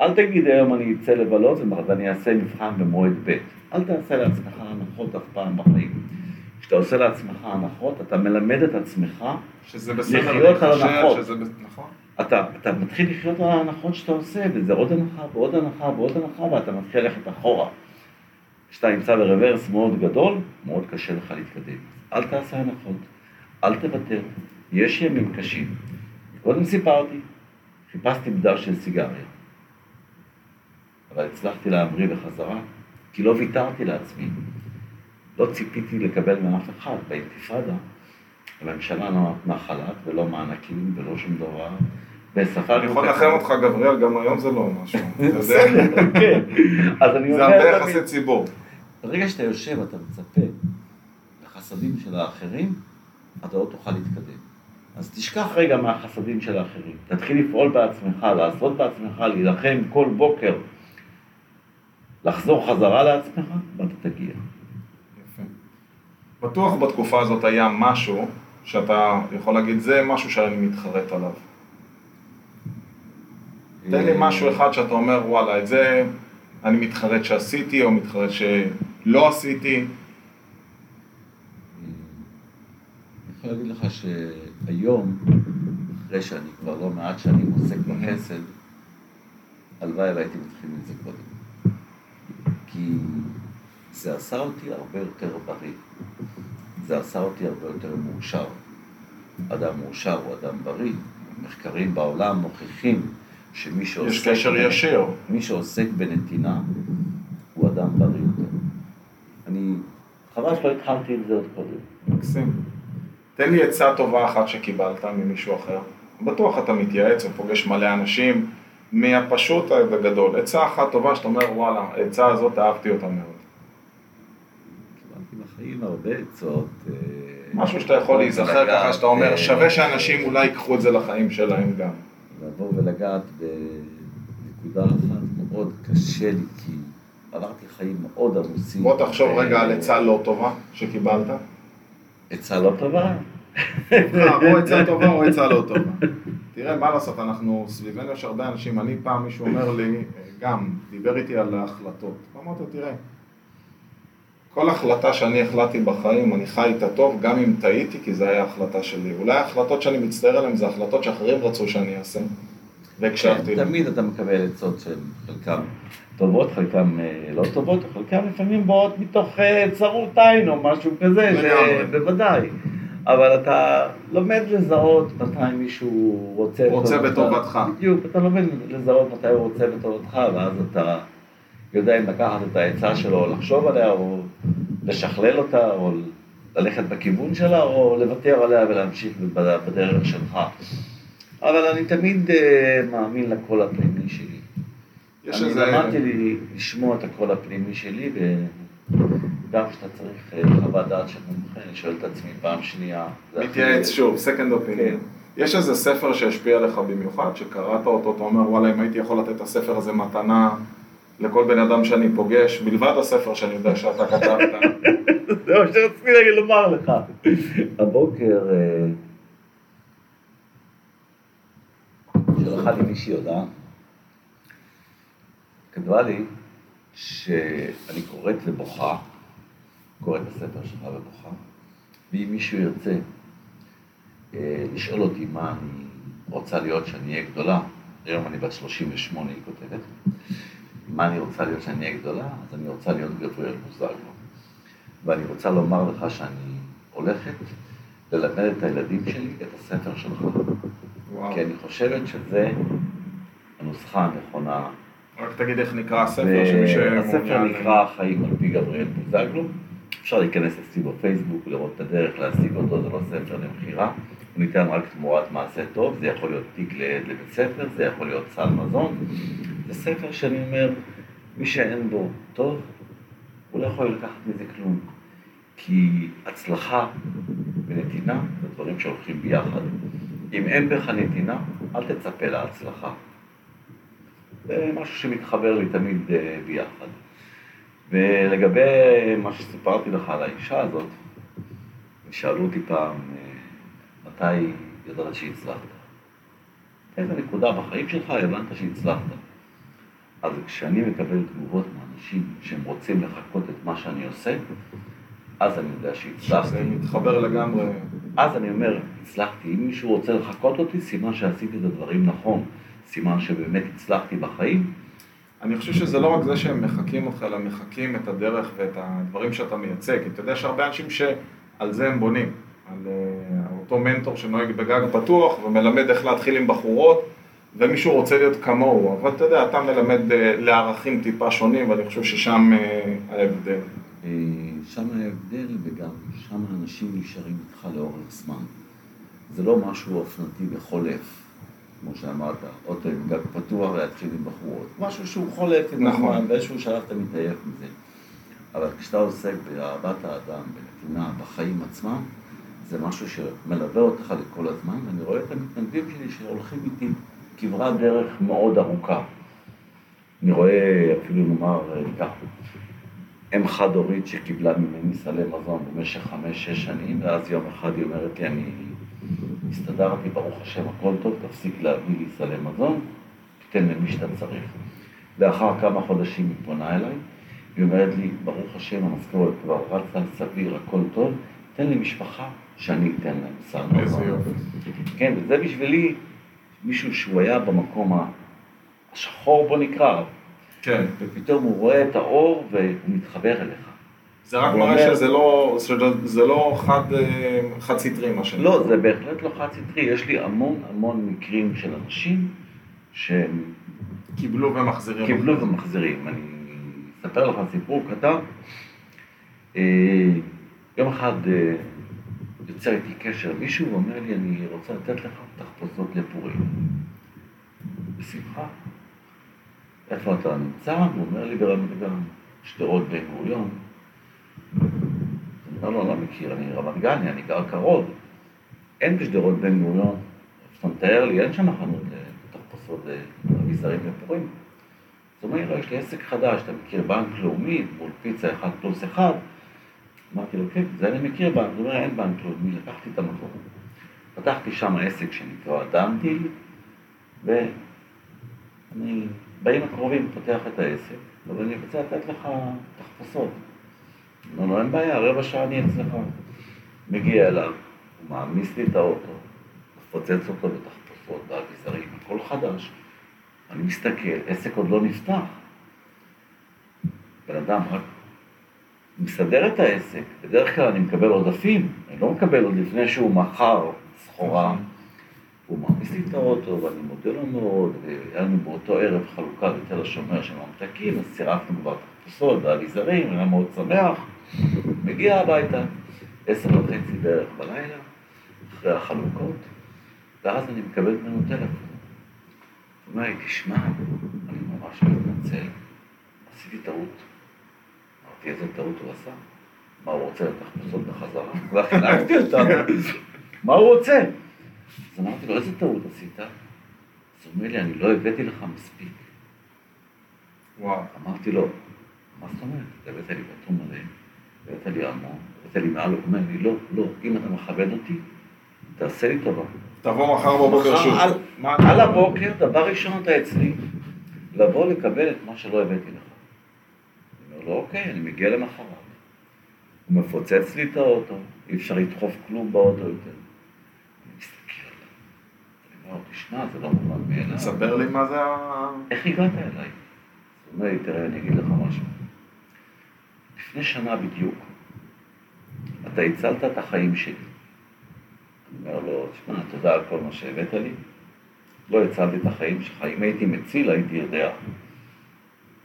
אל תגיד היום אני אצא לבלות ואני אעשה מבחן במועד ב'. אל תעשה לעצמך הנחות אף פעם בחיים. כשאתה עושה לעצמך הנחות, אתה מלמד את עצמך, שזה בסדר לחיות על הנחות. שזה נכון. אתה, אתה מתחיל לחיות על ההנחות שאתה עושה, וזה עוד הנחה ועוד הנחה ועוד הנחה, ואתה מתחיל ללכת אחורה. כשאתה נמצא ברוורס מאוד גדול, מאוד קשה לך להתקדם. אל תעשה הנחות, אל תוותר, יש ימים קשים. קודם סיפרתי, חיפשתי בדר של סיגריה, אבל הצלחתי להמריא בחזרה, כי לא ויתרתי לעצמי. לא ציפיתי לקבל מאף אחד באינתיפאדה. הממשלה לא נתנה חל"ת ולא מענקים ולא שום דבר. וספגנו... אני יכול לנחם אותך, גבריאל, גם היום זה לא משהו. בסדר, כן. אז אני זה. הרבה יחסי ציבור. ברגע שאתה יושב, אתה מצפה לחסדים של האחרים, אתה לא תוכל להתקדם. אז תשכח רגע מהחסדים של האחרים. תתחיל לפעול בעצמך, לעשות בעצמך, להילחם כל בוקר, לחזור חזרה לעצמך, ואתה תגיע. בטוח בתקופה הזאת היה משהו שאתה יכול להגיד, זה משהו שאני מתחרט עליו. תן לי משהו אחד שאתה אומר, וואלה, את זה אני מתחרט שעשיתי, או מתחרט שלא עשיתי. אני יכול להגיד לך שהיום, אחרי שאני כבר לא מעט שנים עוסק בחסד, הלוואי והייתי מתחיל את זה קודם. כי זה עשה אותי הרבה יותר בריא. זה עשה אותי הרבה יותר מאושר. אדם מאושר הוא אדם בריא. מחקרים בעולם מוכיחים שמי שעוסק... יש קשר בנ- ישיר. מי שעוסק בנתינה הוא אדם בריא יותר. אני... חבל שלא התחלתי עם זה עוד קודם. מקסים. תן לי עצה טובה אחת שקיבלת ממישהו אחר. בטוח אתה מתייעץ ופוגש מלא אנשים, מהפשוט עד הגדול. עצה אחת טובה שאתה אומר, וואלה, העצה הזאת אהבתי אותה מאוד. בחיים הרבה עצות. אה, משהו שאתה יכול להיזכר ככה, שאתה אומר, אה, שווה שאנשים אולי ייקחו את זה לחיים שלהם גם. לבוא ולגעת בנקודה אחת מאוד קשה לי, כי עברתי חיים מאוד עמוסים. בוא תחשוב רגע על עצה לא טובה שקיבלת. עצה לא טובה? תבחר, או עצה טובה או עצה לא טובה. תראה, מה לעשות, אנחנו, סביבנו יש הרבה אנשים, אני פעם מישהו אומר לי, גם, דיבר איתי על ההחלטות. אמרתי לו, תראה, כל החלטה שאני החלטתי בחיים, אני חי איתה טוב, גם אם טעיתי, כי זו הייתה החלטה שלי. אולי ההחלטות שאני מצטער עליהן זה החלטות שאחרים רצו שאני אעשה. והקשבתי. כן, תמיד אתה מקבל עצות שהן חלקן טובות, חלקן אה, לא טובות, חלקן לפעמים באות מתוך אה, צרות עין או משהו כזה. בוודאי. אבל אתה לומד לזהות מתי מישהו רוצה... רוצה. בטובתך. בדיוק, אתה לומד לזהות מתי הוא רוצה בטובתך, ואז אתה יודע אם לקחת את העצה שלו, או לחשוב עליה, או לשכלל אותה, או ללכת בכיוון שלה, או לוותר עליה ולהמשיך בדרך שלך. אבל אני תמיד אה, מאמין לקול הפנימי שלי. אני איזה... למדתי לי לשמוע את הקול הפנימי שלי, וגם כשאתה צריך אה, חוות דעת של מומחה, אני שואל את עצמי פעם שנייה. מתייעץ שוב, second opinion. כן. יש איזה ספר שהשפיע עליך במיוחד, שקראת אותו, אתה אומר, וואלה, אם הייתי יכול לתת את הספר הזה מתנה לכל בן אדם שאני פוגש, מלבד הספר שאני יודע שאתה כתבת. זה מה שרציתי לומר לך. הבוקר אה, שלחה לי מישהי הודעה, כתבה לי שאני קוראת ובוכה, קוראת את הספר שלך ובוכה, ואם מישהו ירצה אה, לשאול אותי מה אני רוצה להיות כשאני אהיה גדולה, היום אני בת 38, היא כותבת, מה אני רוצה להיות כשאני אהיה גדולה, אז אני רוצה להיות גבריאל בוזגלו. ואני רוצה לומר לך שאני הולכת ללמד את הילדים שלי את הספר שלך. וואו. כי אני חושבת שזה הנוסחה הנכונה. רק תגיד איך נקרא הספר, שמי שמעוניין... הספר נקרא החיים על פי גבריאל בוזגלו. אפשר להיכנס אצלי בפייסבוק, לראות את הדרך להשיג אותו, זה לא ספר למכירה. הוא ניתן רק תמורת מעשה טוב, זה יכול להיות תיק לבית ספר, זה יכול להיות סל מזון. זה ספר שאני אומר, מי שאין בו טוב, הוא לא יכול לקחת מזה כלום. כי הצלחה ונתינה זה דברים שהולכים ביחד. אם אין בך נתינה, אל תצפה להצלחה. זה משהו שמתחבר לי תמיד אה, ביחד. ולגבי מה שסיפרתי לך על האישה הזאת, שאלו אותי פעם, אה, מתי ידעת שהצלחת? איזה נקודה בחיים שלך הבנת שהצלחת? אז כשאני מקבל תגובות מאנשים שהם רוצים לחקות את מה שאני עושה, אז אני יודע שהצלחתי. זה מתחבר לגמרי. אז אני אומר, הצלחתי. אם מישהו רוצה לחקות אותי, סימן שעשיתי את הדברים נכון. סימן שבאמת הצלחתי בחיים. אני חושב שזה לא רק זה שהם מחקים אותך, אלא מחקים את הדרך ואת הדברים שאתה מייצג. כי אתה יודע שהרבה אנשים שעל זה הם בונים. על אה, אותו מנטור שנוהג בגג פתוח ומלמד איך להתחיל עם בחורות, ומישהו רוצה להיות כמוהו. אבל אתה יודע, אתה מלמד אה, לערכים טיפה שונים, ואני חושב ששם אה, ההבדל. אה, שם ההבדל, וגם שם האנשים נשארים איתך לאורך זמן. זה לא משהו אופנתי וחולף, כמו שאמרת, אוטו עם גג פתוח להתחיל עם בחורות. משהו שהוא חולף עם נכון. הזמן, באיזשהו שלב אתה מתעייף מזה. אבל כשאתה עוסק באהבת האדם, בנתינה, בחיים עצמם, זה משהו שמלווה אותך לכל הזמן, ואני רואה את המתנדבים שלי שהולכים איתי כברת דרך מאוד ארוכה. אני רואה, אפילו נאמר, אה, ככה, אם חד-הורית שקיבלה ממני סלי מזון במשך חמש-שש שנים, ואז יום אחד היא אומרת לי, אני הסתדרתי, ברוך השם, הכל טוב, תפסיק להביא לי סלי מזון, תיתן למי שאתה צריך. לאחר כמה חודשים היא פונה אליי, היא אומרת לי, ברוך השם, המשכורת כבר רצה סביר, הכל טוב, תן לי משפחה שאני אתן להם סל מזון. איזה יופי. כן, וזה בשבילי מישהו שהוא היה במקום השחור, בוא נקרא, כן. ופתאום הוא רואה את האור והוא מתחבר אליך. זה רק מראה אומר- שזה לא, שזה- זה לא חד, אה, חד סטרי מה שנקרא. לא, זה בהחלט לא חד סטרי, יש לי המון המון מקרים של אנשים שהם קיבלו ומחזירים. קיבלו ומחזירים. אני אספר לך סיפור קטן. אה, יום אחד אה, יוצר איתי קשר מישהו ואומר לי, אני רוצה לתת לך תחפושות לפורים. בשמחה. איפה אתה נמצא? הוא אומר לי ברמת גן, שדרות בן גוריון. אני אומר לו, לא מכיר, אני רמת גני, אני גר קרוב. אין בשדרות בן גוריון, אתה מתאר לי, אין שם חנות לתחפושות אביזרים לפורים. אז הוא אומר לי, לא, יש לי עסק חדש, אתה מכיר בנק לאומי, מול פיצה אחד פלוס אחד. אמרתי לו, כן, זה אני מכיר בנק. הוא אומר, אין בנק לאומי, לקחתי את המקום. פתחתי שם עסק שנקרא דנטיל, ואני בימים הקרובים פותח את העסק, אבל אני רוצה לתת לך תחפושות. אומר לו, אין בעיה, רבע שעה אני אצלך. מגיע אליו, הוא מעמיס לי את האוטו, מפוצץ אותו בתחפושות, באביזרים, הכל חדש. אני מסתכל, עסק עוד לא נפתח. בן אדם רק מסדר את העסק, בדרך כלל אני מקבל עודפים, אני לא מקבל עוד לפני שהוא מכר סחורה. נכון. הוא מכניס לי את האוטו, ואני מודה לו מאוד, והיה לנו באותו ערב חלוקה בתל השומר של ממתקים, אז צירפנו כבר את התפוסות והאביזרים, היה מאוד שמח. מגיע הביתה, עשר וחצי בערך בלילה, אחרי החלוקות, ואז אני מקבל ממנו טלפון. הוא אומר לי, תשמע, אני ממש מתנצל, עשיתי טעות. אמרתי, איזה טעות הוא עשה? מה הוא רוצה, את התחפושות בחזרה? וחילקתי אותם. מה הוא רוצה? אז אמרתי לו, איזה טעות עשית? אז הוא אומר לי, אני לא הבאתי לך מספיק. וואו. אמרתי לו, מה זאת אומרת? אתה הבאת לי בטון מלא, הבאת לי המון, הבאת לי מעל, הוא אומר לי, לא, לא, אם אתה מכבד אותי, תעשה לי טובה. תבוא מחר בבוקר שוב. על- על? הבוקר, דבר ראשון אתה אצלי, לבוא לקבל את מה שלא הבאתי לך. אוקיי, אני מגיע למחרת. הוא מפוצץ לי את האוטו, אי אפשר לדחוף כלום באוטו יותר. אני מסתכל עליו, אני אומר תשמע, זה לא מובן מאליו. ספר לי מה זה ה... איך הגעת אליי? הוא אומר לי, תראה, אני אגיד לך משהו. לפני שנה בדיוק, אתה הצלת את החיים שלי. אני אומר לו, תשמע, תודה על כל מה שהבאת לי. לא הצלתי את החיים שלך, אם הייתי מציל הייתי יודע.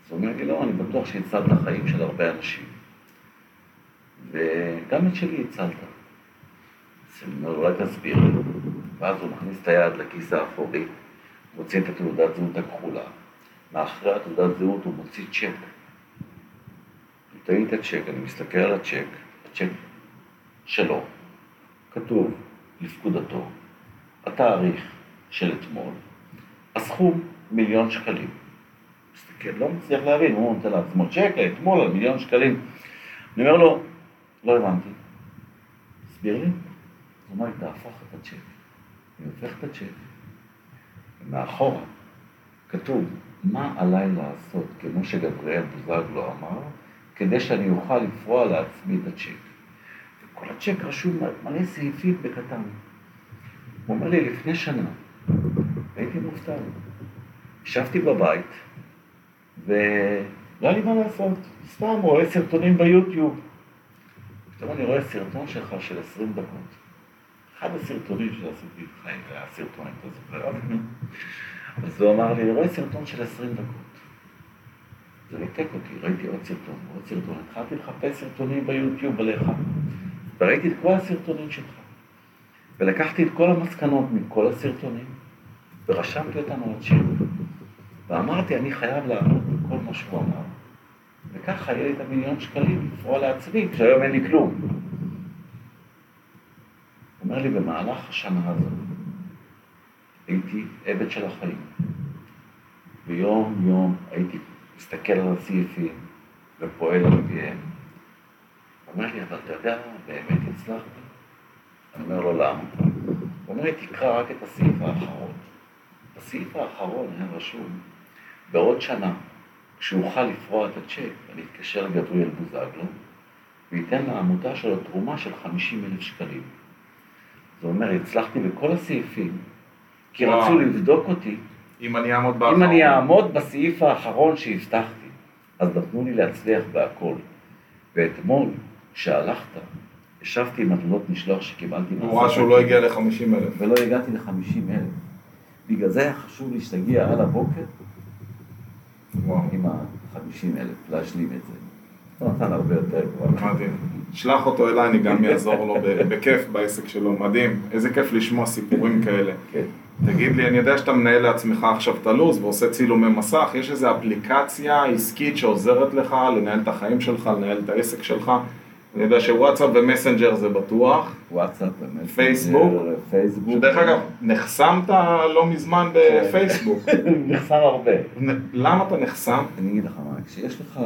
אז הוא אומר לי, לא, אני בטוח שהצלת חיים של הרבה אנשים. וגם את שלי הצלת. אז אני אומר אולי תסביר לי. ואז הוא מכניס את היד לכיס האחורי, מוציא את התעודת זהות הכחולה. מאחורי התעודת זהות הוא מוציא צ'ק. נותן לי את הצ'ק, אני מסתכל על הצ'ק, הצ'ק שלו, כתוב לפקודתו, התאריך של אתמול, הסכום מיליון שקלים. מסתכל, לא מצליח להבין, הוא נותן לעצמו צ'ק לאתמול על מיליון שקלים. אני אומר לו, לא הבנתי, תסביר לי. הוא אומר לי, תהפוך את הצ'ק. אני הופך את הצ'ק, ומאחורה כתוב, מה עליי לעשות, כמו שגבריאל בוזגלו אמר, כדי שאני אוכל לפרוע לעצמי את הצ'ק. וכל הצ'ק רשום מלא סעיפים בקטן. הוא אומר לי, לפני שנה, הייתי מופתע. ישבתי בבית, ולא היה לי מה לעשות, סתם רואה סרטונים ביוטיוב. פתאום אני רואה סרטון שלך של 20 דקות. אחד הסרטונים שעשיתי בחיים, זה היה סרטון, אתה זוכר? אז הוא אמר לי, אני רואה סרטון של 20 דקות. זה ריתק אותי, ראיתי עוד סרטון, עוד סרטון, התחלתי לחפש סרטונים ביוטיוב עליך, וראיתי את כל הסרטונים שלך. ולקחתי את כל המסקנות מכל הסרטונים, ורשמתי אותם על הצ'ק. ואמרתי, אני חייב לעמוד בכל מה שהוא אמר, וככה יהיה לי את המיליון שקלים לפרוע לעצמי, כשהיום אין לי כלום. הוא אומר לי, במהלך השנה הזאת, הייתי עבד של החיים. ויום יום הייתי מסתכל על הסעיפים ופועל על פיהם. הוא אומר לי, אבל אתה יודע, באמת הצלחת? אני אומר לו, למה? הוא אומר לי, תקרא רק את הסעיף האחרון. בסעיף האחרון היה רשום, בעוד שנה, כשאוכל לפרוע את הצ'ק, אני אתקשר לגבריאל בוזגלו, וייתן לעמותה שלו תרומה של 50 אלף שקלים. זה אומר, הצלחתי בכל הסעיפים, כי וואו. רצו לבדוק אותי, אם אני אעמוד אם באחרון. אני אעמוד בסעיף האחרון שהבטחתי, אז נתנו לי להצליח בהכל. ואתמול, כשהלכת, ישבתי עם התעודות משלוח שקיבלתי הוא ראה שהוא לא הגיע ל-50 אלף. ולא הגעתי ל-50 אלף. בגלל זה היה חשוב לי שתגיע על הבוקר עם ה-50 אלף, להשלים את זה. הוא נתן הרבה יותר כבר. מדהים. שלח אותו אליי, אני גם אעזור לו בכיף בעסק שלו. מדהים. איזה כיף לשמוע סיפורים כאלה. כן. תגיד לי, אני יודע שאתה מנהל לעצמך עכשיו את הלו"ז ועושה צילומי מסך, יש איזו אפליקציה עסקית שעוזרת לך לנהל את החיים שלך, לנהל את העסק שלך. אני יודע שוואטסאפ ומסנג'ר זה בטוח. וואטסאפ, באמת. פייסבוק? פייסבוק. שדרך אגב, נחסמת לא מזמן בפייסבוק. נחסם הרבה. למה אתה נחסם? אני אגיד לך מה, כשיש לך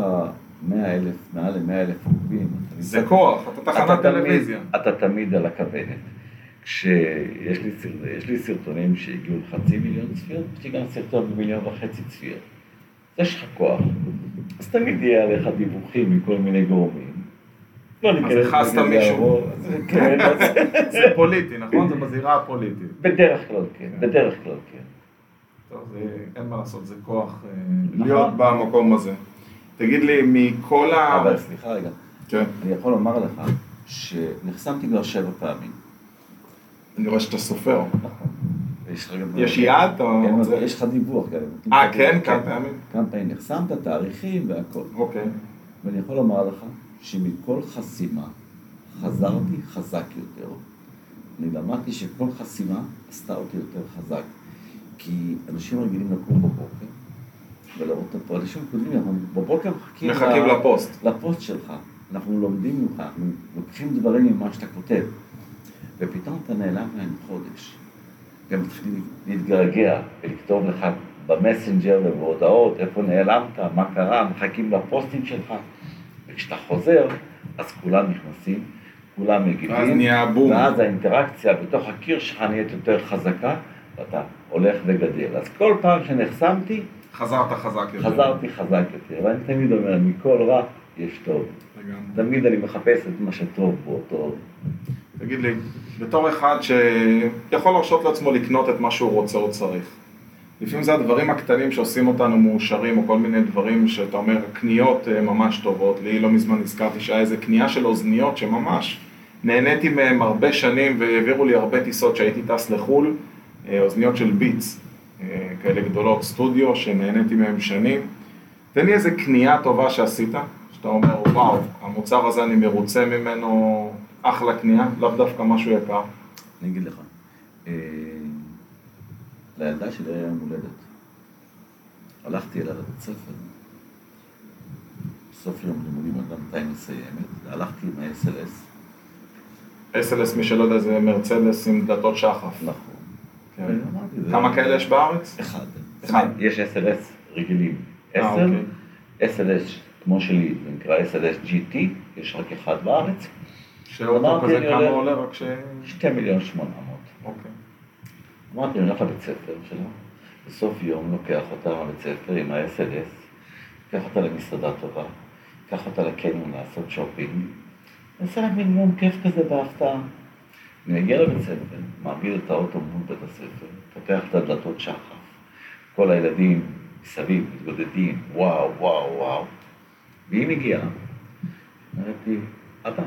100 אלף, מעל ל-100 אלף עוקבים, זה כוח, אתה תחנת טלוויזיה. אתה תמיד על הכוונת. כשיש לי, סרט, לי סרטונים שהגיעו לחצי מיליון צפיות, יש לי גם סרטון במיליון וחצי צפיות. יש לך כוח, אז תמיד יהיה עליך דיווחים מכל מיני גורמים. לא ניכנס הכעסת לזה מישהו. אז כן, אז- זה פוליטי, נכון? זה בזירה הפוליטית. בדרך כלל כן, בדרך כלל כן. טוב, אין מה לעשות, זה כוח אה, נכון. להיות במקום הזה. תגיד לי, מכל ה... אבל סליחה רגע, כן, אני יכול לומר לך שנחסמתי כבר שבע פעמים. אני רואה שאתה סופר. נכון. ויש לך גם... יש יעד? אתה כן, יש לך דיווח גם. אה, כן? כמה פעמים? כמה פעמים נחסמת, תאריכים והכל. אוקיי. ואני יכול לומר לך שמכל חסימה חזרתי חזק יותר. אני למדתי שכל חסימה עשתה אותי יותר חזק. כי אנשים רגילים לקום בבוקר ולראות את הפרט. אנשים כותבים, אנחנו בבוקר מחכים, מחכים ל- לפוסט. לפוסט שלך. אנחנו לומדים ממך, אנחנו לוקחים דברים ממה שאתה כותב. ופתאום אתה נעלם להם חודש. והם מתחילים להתגעגע ולכתוב לך במסנג'ר ובהודעות איפה נעלמת, מה קרה, מחכים לפוסטים שלך. וכשאתה חוזר, אז כולם נכנסים, כולם מגיבים. ואז נהיה בום. ואז האינטראקציה בתוך הקיר שלך נהיית יותר חזקה, ואתה הולך וגדל. אז כל פעם שנחסמתי, חזרת חזק יותר. חזרתי חזק יותר. ואני תמיד אומר, מכל רע יש טוב. לגמרי. תמיד אני מחפש את מה שטוב באותו... תגיד לי, בתור אחד שיכול להרשות לעצמו לקנות את מה שהוא רוצה או צריך, לפעמים זה הדברים הקטנים שעושים אותנו מאושרים, או כל מיני דברים שאתה אומר, קניות אה, ממש טובות. לי לא מזמן נזכרתי שהיה איזה קנייה של אוזניות שממש נהניתי מהם הרבה שנים והעבירו לי הרבה טיסות שהייתי טס לחו"ל, אה, אוזניות של ביטס, אה, כאלה גדולות, סטודיו, שנהניתי מהם שנים. תן לי איזה קנייה טובה שעשית, שאתה אומר, וואו, המוצר הזה אני מרוצה ממנו, אחלה קנייה, לאו דווקא משהו יקר. אני אגיד לך, לילדה שלי היה יום הולדת. הלכתי אליה לבית ספר, בסוף יום לימודים, יודע מתי מסיימת, הלכתי עם ה-SLS, SLS, מי שלא יודע, זה מרצדס עם דלתות שחף. נכון. כן. זה- כמה כאלה יש בארץ? אחד. אחד. יש SLS רגילים. אה, 10, אוקיי. SLS כמו שלי, זה נקרא SLS GT, יש רק אחד בארץ, שאוטו כזה כמה עולה- עולה רק ש... 2 מיליון 800. אוקיי. אמרתי, אני הולך לבית ספר שלה, בסוף יום לוקח אותה מהבית ספר עם ה-SLS, לוקח אותה למסעדה טובה, לוקח אותה לקניון לעשות שופינג, נעשה לה מין יום כיף כזה בהפתעה. אני מגיע לבית ספר, מעמיד את האוטו מול בית הספר, פותח את הדלתות שחף, כל הילדים מסביב מתגודדים, וואו, וואו, וואו. והיא מגיעה, אומרת לי, אבא,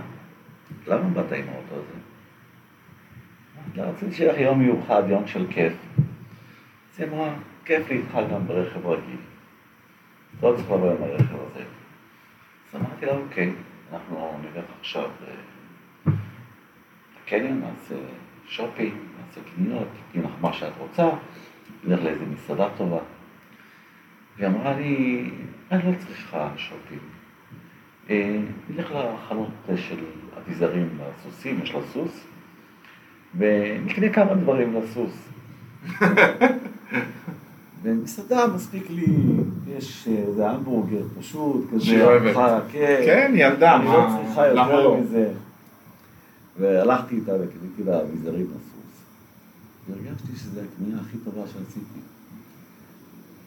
למה באת עם האוטו הזה? לא רציתי שיהיה לך יום מיוחד, יום של כיף. אז היא אמרה, כיף לי איתך גם ברכב רגיל. לא צריך לבוא עם הרכב הזה. אז אמרתי לה, אוקיי, אנחנו נלך עכשיו אה, לקניון, נעשה שופינג, נעשה קניות, תקני לך מה שאת רוצה, נלך לאיזה מסעדה טובה. והיא אמרה לי, אני לא צריכה שופינג. אה, נלך לחנות של אביזרים לסוסים, יש לה סוס, ונקנה כמה דברים לסוס. במסעדה מספיק לי, יש איזה המבורגר פשוט, כזה, אוהבת. ארוחה, כן, כן, ילדה, אני מה- לא צריכה למה יותר לא? מזה. והלכתי איתה וקניתי לה אביזרים לסוס. והרגשתי שזו הקנייה הכי טובה שעשיתי.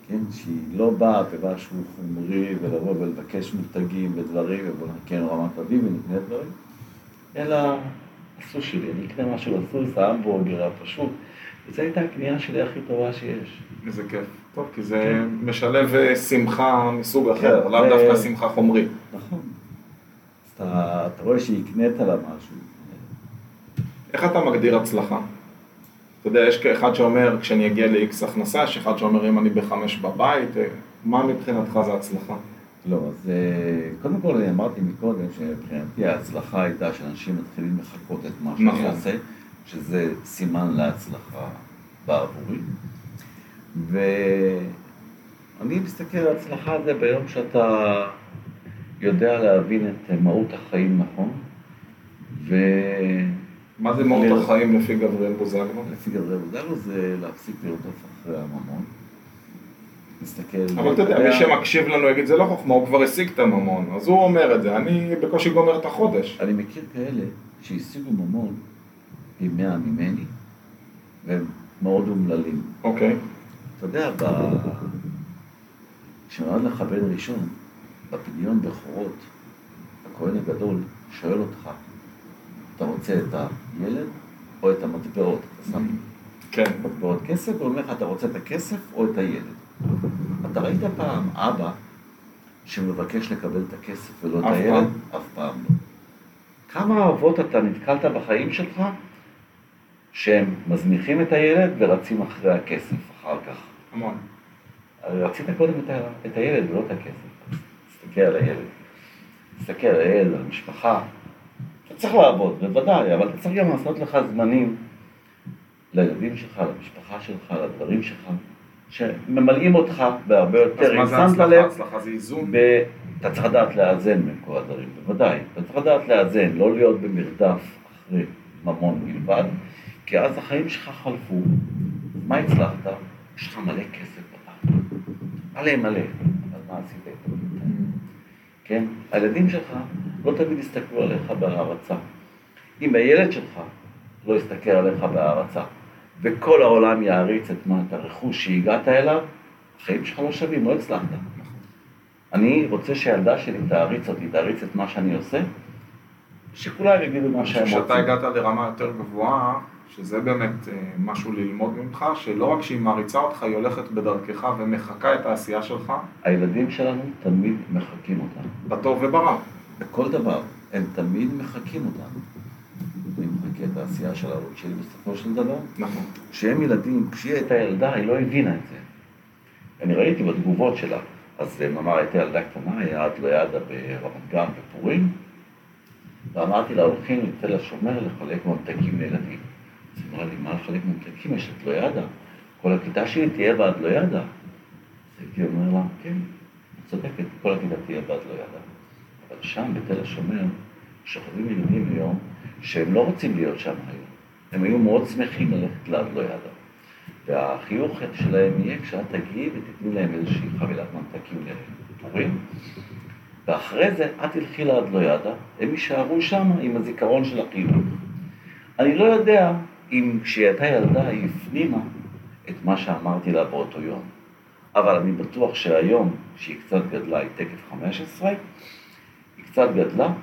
כן, שהיא לא באה במשהו חומרי ולבוא ולבקש מותגים ודברים ובוא נקן רמת אביב ונקנה דברים, אלא הסוס שלי, אני אקנה משהו לסוס, ההמבורגר הפשוט. וזו הייתה הקנייה שלי הכי טובה שיש. איזה כיף. טוב, כי זה משלב אה, שמחה מסוג אחר, כן, לאו זה- דווקא שמחה חומרית. נכון. אז אתה, אתה רואה שהקנית לה משהו. איך אתה מגדיר הצלחה? אתה יודע, יש אחד שאומר, כשאני אגיע ל-X הכנסה, יש אחד שאומר, אם אני בחמש בבית, אה, מה מבחינתך זה הצלחה? לא, אז אה, קודם כל אני אמרתי מקודם שמבחינתי ההצלחה הייתה שאנשים מתחילים לחכות את מה שאני נכון. אעשה, שזה סימן להצלחה בעבורי. ואני מסתכל על הצלחה זה ביום שאתה יודע להבין את מהות החיים נכון, ולפי מה זה מהות החיים לפי גבריאל בוזגלו? גברי בוזגלו זה להפסיק לרדוף אחרי הממון. להסתכל... אבל אתה יודע, מי שמקשיב לנו יגיד, זה לא חוכמה, הוא כבר השיג את הממון, אז הוא אומר את זה, אני בקושי גומר את החודש. אני מכיר כאלה שהשיגו ממון פי מאה ממני, והם מאוד אומללים. אוקיי. אתה יודע. כשנולד לך בן ראשון, בפדיון בכורות, הכהן הגדול שואל אותך, אתה רוצה את הילד או את המטבעות? אתה שם כן. מטבעות כסף, והוא אומר לך, אתה רוצה את הכסף או את הילד? אתה ראית פעם אבא שמבקש לקבל את הכסף ולא את הילד? אף פעם לא. כמה אבות אתה נתקלת בחיים שלך שהם מזניחים את הילד ורצים אחרי הכסף אחר כך? המון. רצית קודם את, ה, את הילד ולא את הכסף. תסתכל על הילד. תסתכל על הילד, על המשפחה. אתה צריך לעבוד, בוודאי, אבל אתה צריך גם לעשות לך זמנים לילדים שלך, למשפחה שלך, לדברים שלך, שממלאים אותך בהרבה יותר. אז אם מה זה שמת הצלחה? לב, הצלחה זה איזון? ב... אתה צריך לדעת לאזן בין כל הדברים, בוודאי. אתה צריך לדעת לאזן, לא להיות במרדף אחרי ממון בלבד, כי אז החיים שלך חלפו. מה הצלחת? יש לך מלא כסף בבית. מלא מלא. אז מה עשית? כן? הילדים שלך לא תמיד יסתכלו עליך בהערצה. אם הילד שלך לא יסתכל עליך בהערצה, וכל העולם יעריץ את מה, את הרכוש שהגעת אליו, החיים שלך לא שווים, לא הצלחת. אני רוצה שהילדה שלי תעריץ אותי, תעריץ את מה שאני עושה, שכולם יגידו מה שהם רוצים. שאתה הגעת לרמה יותר גבוהה, שזה באמת אה, משהו ללמוד ממך, שלא רק שהיא מעריצה אותך, היא הולכת בדרכך ומחקה את העשייה שלך, הילדים שלנו תמיד מחקים אותנו. בטוב וברע. בכל דבר, הם תמיד מחקים אותנו. מחכה את העשייה של ההורים שלי בסופו של דבר. נכון. כשהם ילדים, כשהיא הייתה ילדה, היא לא הבינה את זה. אני ראיתי בתגובות שלה, אז ממר הייתה ילדה קטנה, היה עד לא ידה ברמת גן בפורים, ואמרתי לה, הולכים לתל השומר לחלק ממתקים לילדים. אז היא אמרה לי, מה לחלק ממתקים? יש את לא ידה. כל הכיתה שלי תהיה בעד לא ידה. אז הייתי אומר לה, כן, את צודקת, כל הכיתה תהיה בעד לא ידה. אבל שם, בתל השומר, שוכבים ילדים היום שהם לא רוצים להיות שם היום. הם היו מאוד שמחים ללכת לעד לא ידה. והחיוך שלהם יהיה כשאת תגיעי ותתני להם איזושהי חבילת ממתקים לפורים. ואחרי זה את תלכי לעד לא ידה, הם יישארו שם עם הזיכרון של החיוך. אני לא יודע אם כשהיא הייתה ילדה היא הפנימה את מה שאמרתי לה באותו יום. אבל אני בטוח שהיום, שהיא קצת גדלה, היא תקף 15, היא קצת גדלה,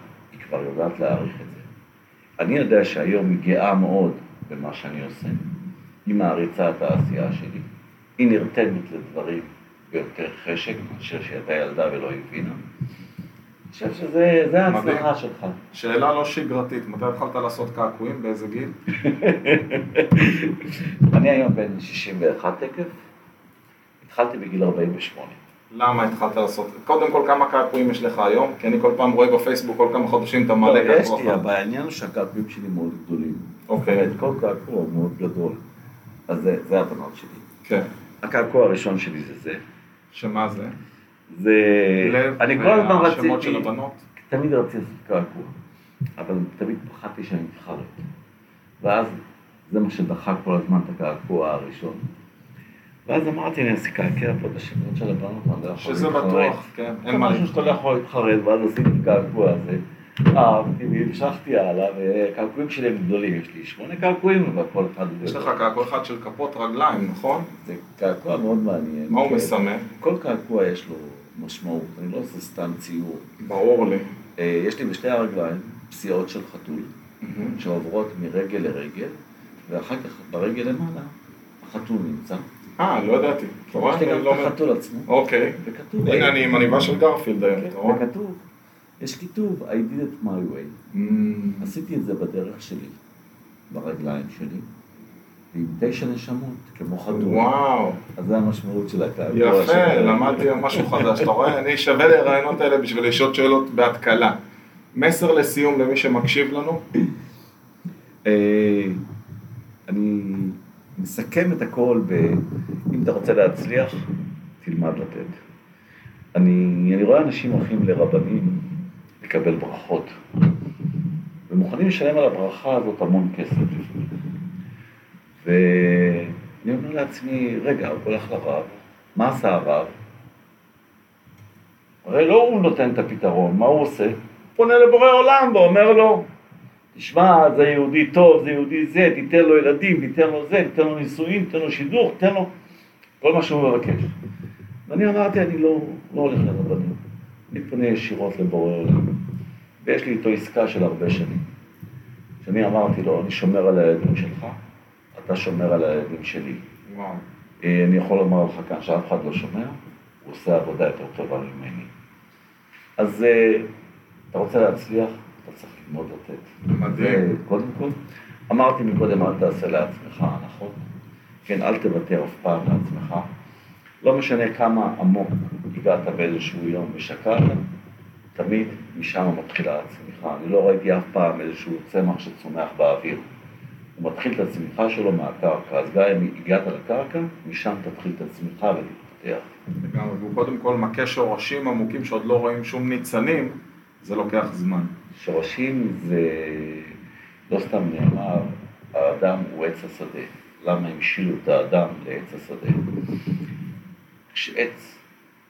כבר יודעת להעריך את זה. אני יודע שהיום היא גאה מאוד במה שאני עושה. היא מעריצה את העשייה שלי. היא נרתמת לדברים ביותר חשק מאשר שהיא הייתה ילדה ולא הבינה. אני חושב שזה זה ההצלחה. שלך. שאלה לא שגרתית, מתי התחלת לעשות קעקועים? באיזה גיל? אני היום בן 61 תקף, התחלתי בגיל 48. למה התחלת לעשות? קודם כל, כמה קעקועים יש לך היום? כי אני כל פעם רואה בפייסבוק, כל כמה חודשים אתה מעלה לא, יש קעקוע. לי, אבל העניין הוא שהקעקועים שלי מאוד גדולים. אוקיי. כל קעקוע הוא מאוד גדול. אז זה, זה הבנות שלי. כן. הקעקוע הראשון שלי זה זה. שמה זה? זה... לב אני כל הזמן והשמות של רציתי... הבנות? תמיד רציתי לעשות קעקוע, אבל תמיד פחדתי שאני מתחרט. ואז זה מה שדחה כל הזמן את הקעקוע הראשון. ואז אמרתי, אעשה קעקע פה את השמות של הבנות, אני לא יכול שזה. בטוח, כן, אין מה משהו שאתה לא יכול להתחרט, ואז עשיתי את הקעקוע הזה. אהבתי והמשכתי הלאה, וקעקועים שלי הם גדולים, יש לי שמונה קעקועים, אבל כל אחד... יש לך קעקוע אחד של כפות רגליים, נכון? זה קעקוע מאוד מעניין. מה הוא כן. מסמל? כל קעקוע יש לו משמעות, אני לא עושה סתם ציור. ברור לי. אה, יש לי בשתי הרגליים פסיעות של חתול, שעוברות מרגל לרגל, ואחר כך ברגל למעלה החתול נמצא. אה, לא ידעתי. אתה רואה? יש לי גם לא את. החתול עצמו, אוקיי. הנה אני עם עניבה של גרפילד היום, כן, אתה רואה? וכתוב, יש כיתוב, I did it my way. Mm, עשיתי את זה בדרך שלי, ברגליים שלי, ועם תשע נשמות, כמו חתול. וואו, אז זה המשמעות של הקעקוע. יפה, של- למדתי משהו חדש, אתה רואה? אני שווה לי הרעיונות האלה בשביל לשאול שאלות בהתקלה. מסר לסיום למי שמקשיב לנו, אה, אני מסכם את הכל ב... אם אתה רוצה להצליח, תלמד לתת. אני, אני רואה אנשים הולכים לרבנים לקבל ברכות, ומוכנים לשלם על הברכה הזאת המון כסף. ואני אומר לעצמי, רגע, הוא הולך לרב, מה עשה הרב? הרי לא הוא נותן את הפתרון, מה הוא עושה? פונה לבורא עולם ואומר לו, תשמע, זה יהודי טוב, זה יהודי זה, תיתן לו ילדים, תיתן לו זה, תיתן לו נישואים, תיתן לו שידוך, תיתן לו כל מה שהוא מבקש. ואני אמרתי, אני לא, לא הולך לרבנים, אני פונה ישירות לבורא עולם. ויש לי איתו עסקה של הרבה שנים. שאני אמרתי לו, אני שומר על הילדים שלך, אתה שומר על הילדים שלי. וואו. אה, אני יכול לומר לך כאן שאף אחד לא שומע, הוא עושה עבודה יותר טובה ממני. אז אה, אתה רוצה להצליח, אתה צריך ללמוד לתת. מדהים. קודם כל, אמרתי מקודם, אל תעשה לעצמך הנחות. כן, אל תוותר אף פעם לעצמך. לא משנה כמה עמוק הגעת באיזשהו יום ושקעת, תמיד משם מתחילה הצמיחה. אני לא ראיתי אף פעם איזשהו צמח שצומח באוויר. הוא מתחיל את הצמיחה שלו מהקרקע, אז גם אם הגעת לקרקע, משם תתחיל את הצמיחה ותתפתח. לגמרי, והוא קודם כל מכה שורשים עמוקים שעוד לא רואים שום ניצנים, זה לוקח זמן. שורשים זה, לא סתם נאמר, האדם הוא עץ השדה. למה המשילו את האדם לעץ השדה? כשעץ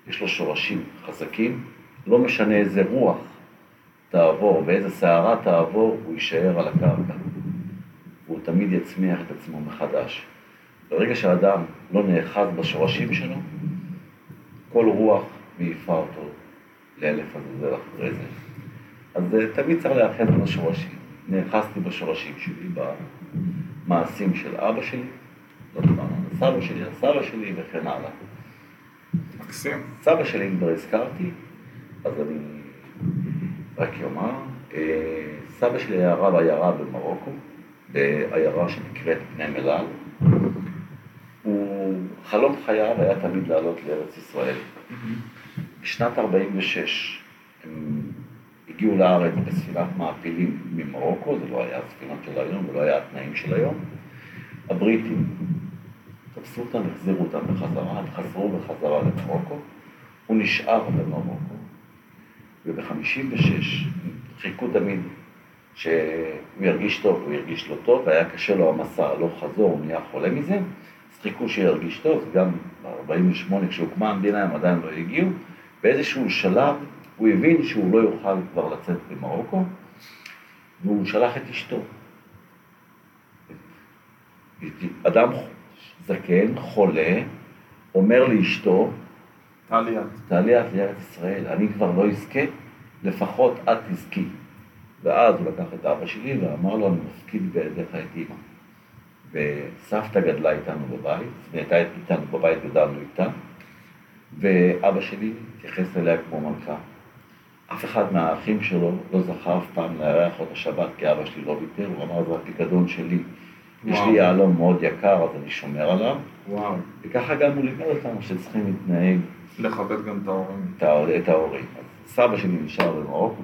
יש לו שורשים חזקים, לא משנה איזה רוח תעבור ואיזה סערה תעבור, הוא יישאר על הקרקע. והוא תמיד יצמיח את עצמו מחדש. ברגע שהאדם לא נאחז בשורשים שלו, כל רוח מעיפה אותו לאלף עזאזל אחרי זה. אז תמיד צריך להיאחז בשורשים. נאחזתי בשורשים שלי, במעשים של אבא שלי, לא דיברנו על סבא שלי, על סבא שלי וכן הלאה. מקסים. סבא שלי, אם כבר הזכרתי, אז אני רק אומר, אה, סבא שלי היה רב עיירה במרוקו, בעיירה שנקראת בני מלאל. הוא, חלום חייו היה תמיד לעלות לארץ ישראל. בשנת 46' הם הגיעו לארץ בספינת מעפילים ממרוקו, זה לא היה הספינות של היום ולא היה התנאים של היום. הבריטים תפסו אותם, החזירו אותם בחזרה, הם חזרו בחזרה למרוקו, הוא נשאר במרוקו, וב-56' חיכו תמיד שהוא ירגיש טוב, הוא ירגיש לא טוב, והיה קשה לו המסע הלוך חזור, הוא נהיה חולה מזה, אז חיכו שירגיש טוב, גם ב-48' כשהוקמה המדינה הם עדיין לא הגיעו, באיזשהו שלב הוא הבין שהוא לא יוכל כבר לצאת במרוקו, והוא שלח את אשתו. אדם זקן, חולה, אומר לאשתו, תעלי את. תעלי את לארץ ישראל, אני כבר לא אזכה, לפחות את תזכי. ואז הוא לקח את אבא שלי ואמר לו, אני מפקיד בידיך את אימא. וסבתא גדלה איתנו בבית, היא הייתה איתנו בבית, גדלנו איתה, ואבא שלי התייחס אליה כמו מלכה. אף אחד מהאחים שלו לא זכה אף פעם לארח אותה שבת, כי אבא שלי לא ויתר, הוא אמר, זה הפיקדון שלי. יש לי יהלום מאוד יקר, אז אני שומר עליו. וואו. וככה גם הוא לימד אותנו שצריכים להתנהג לכבד גם את ההורים. את ההור- את ההורים. אז סבא שלי נשאר במרוקו,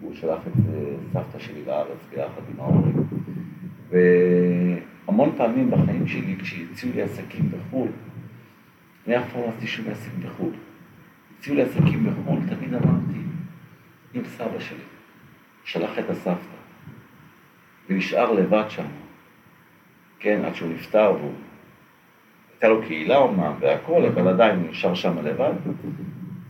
והוא שלח את אה, סבתא שלי לארץ ביחד עם ההורים. והמון פעמים בחיים שלי, כשהציעו לי עסקים בחו"ל, פעם לא עשיתי שום עסק בחו"ל. הציעו לי עסקים בחו"ל, תמיד אמרתי, עם סבא שלי, שלח את הסבתא, ונשאר לבד שם, כן, עד שהוא נפטר, והוא... הייתה לו קהילה אומנם והכל, אבל עדיין הוא נשאר שם לבד.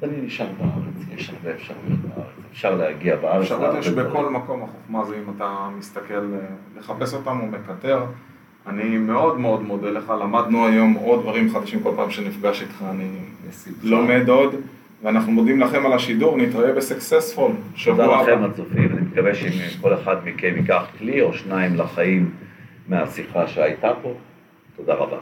אז אני נשאר בארץ, יש הרבה אפשרויות בארץ, אפשר להגיע בארץ. אפשרות יש בכל. מקום, החוכמה זה אם אתה מסתכל, אה, לחפש אותם הוא מקטר. אני מאוד מאוד מודה לך, למדנו היום עוד דברים חדשים כל פעם שנפגש איתך, אני. לומד עוד, ואנחנו מודים לכם על השידור, נתראה בסקסספול, שבוע תודה הבא. לכם הצופים, אני מקווה שאם כל אחד מכם ייקח כלי או שניים לחיים מהשיחה שהייתה פה, תודה רבה.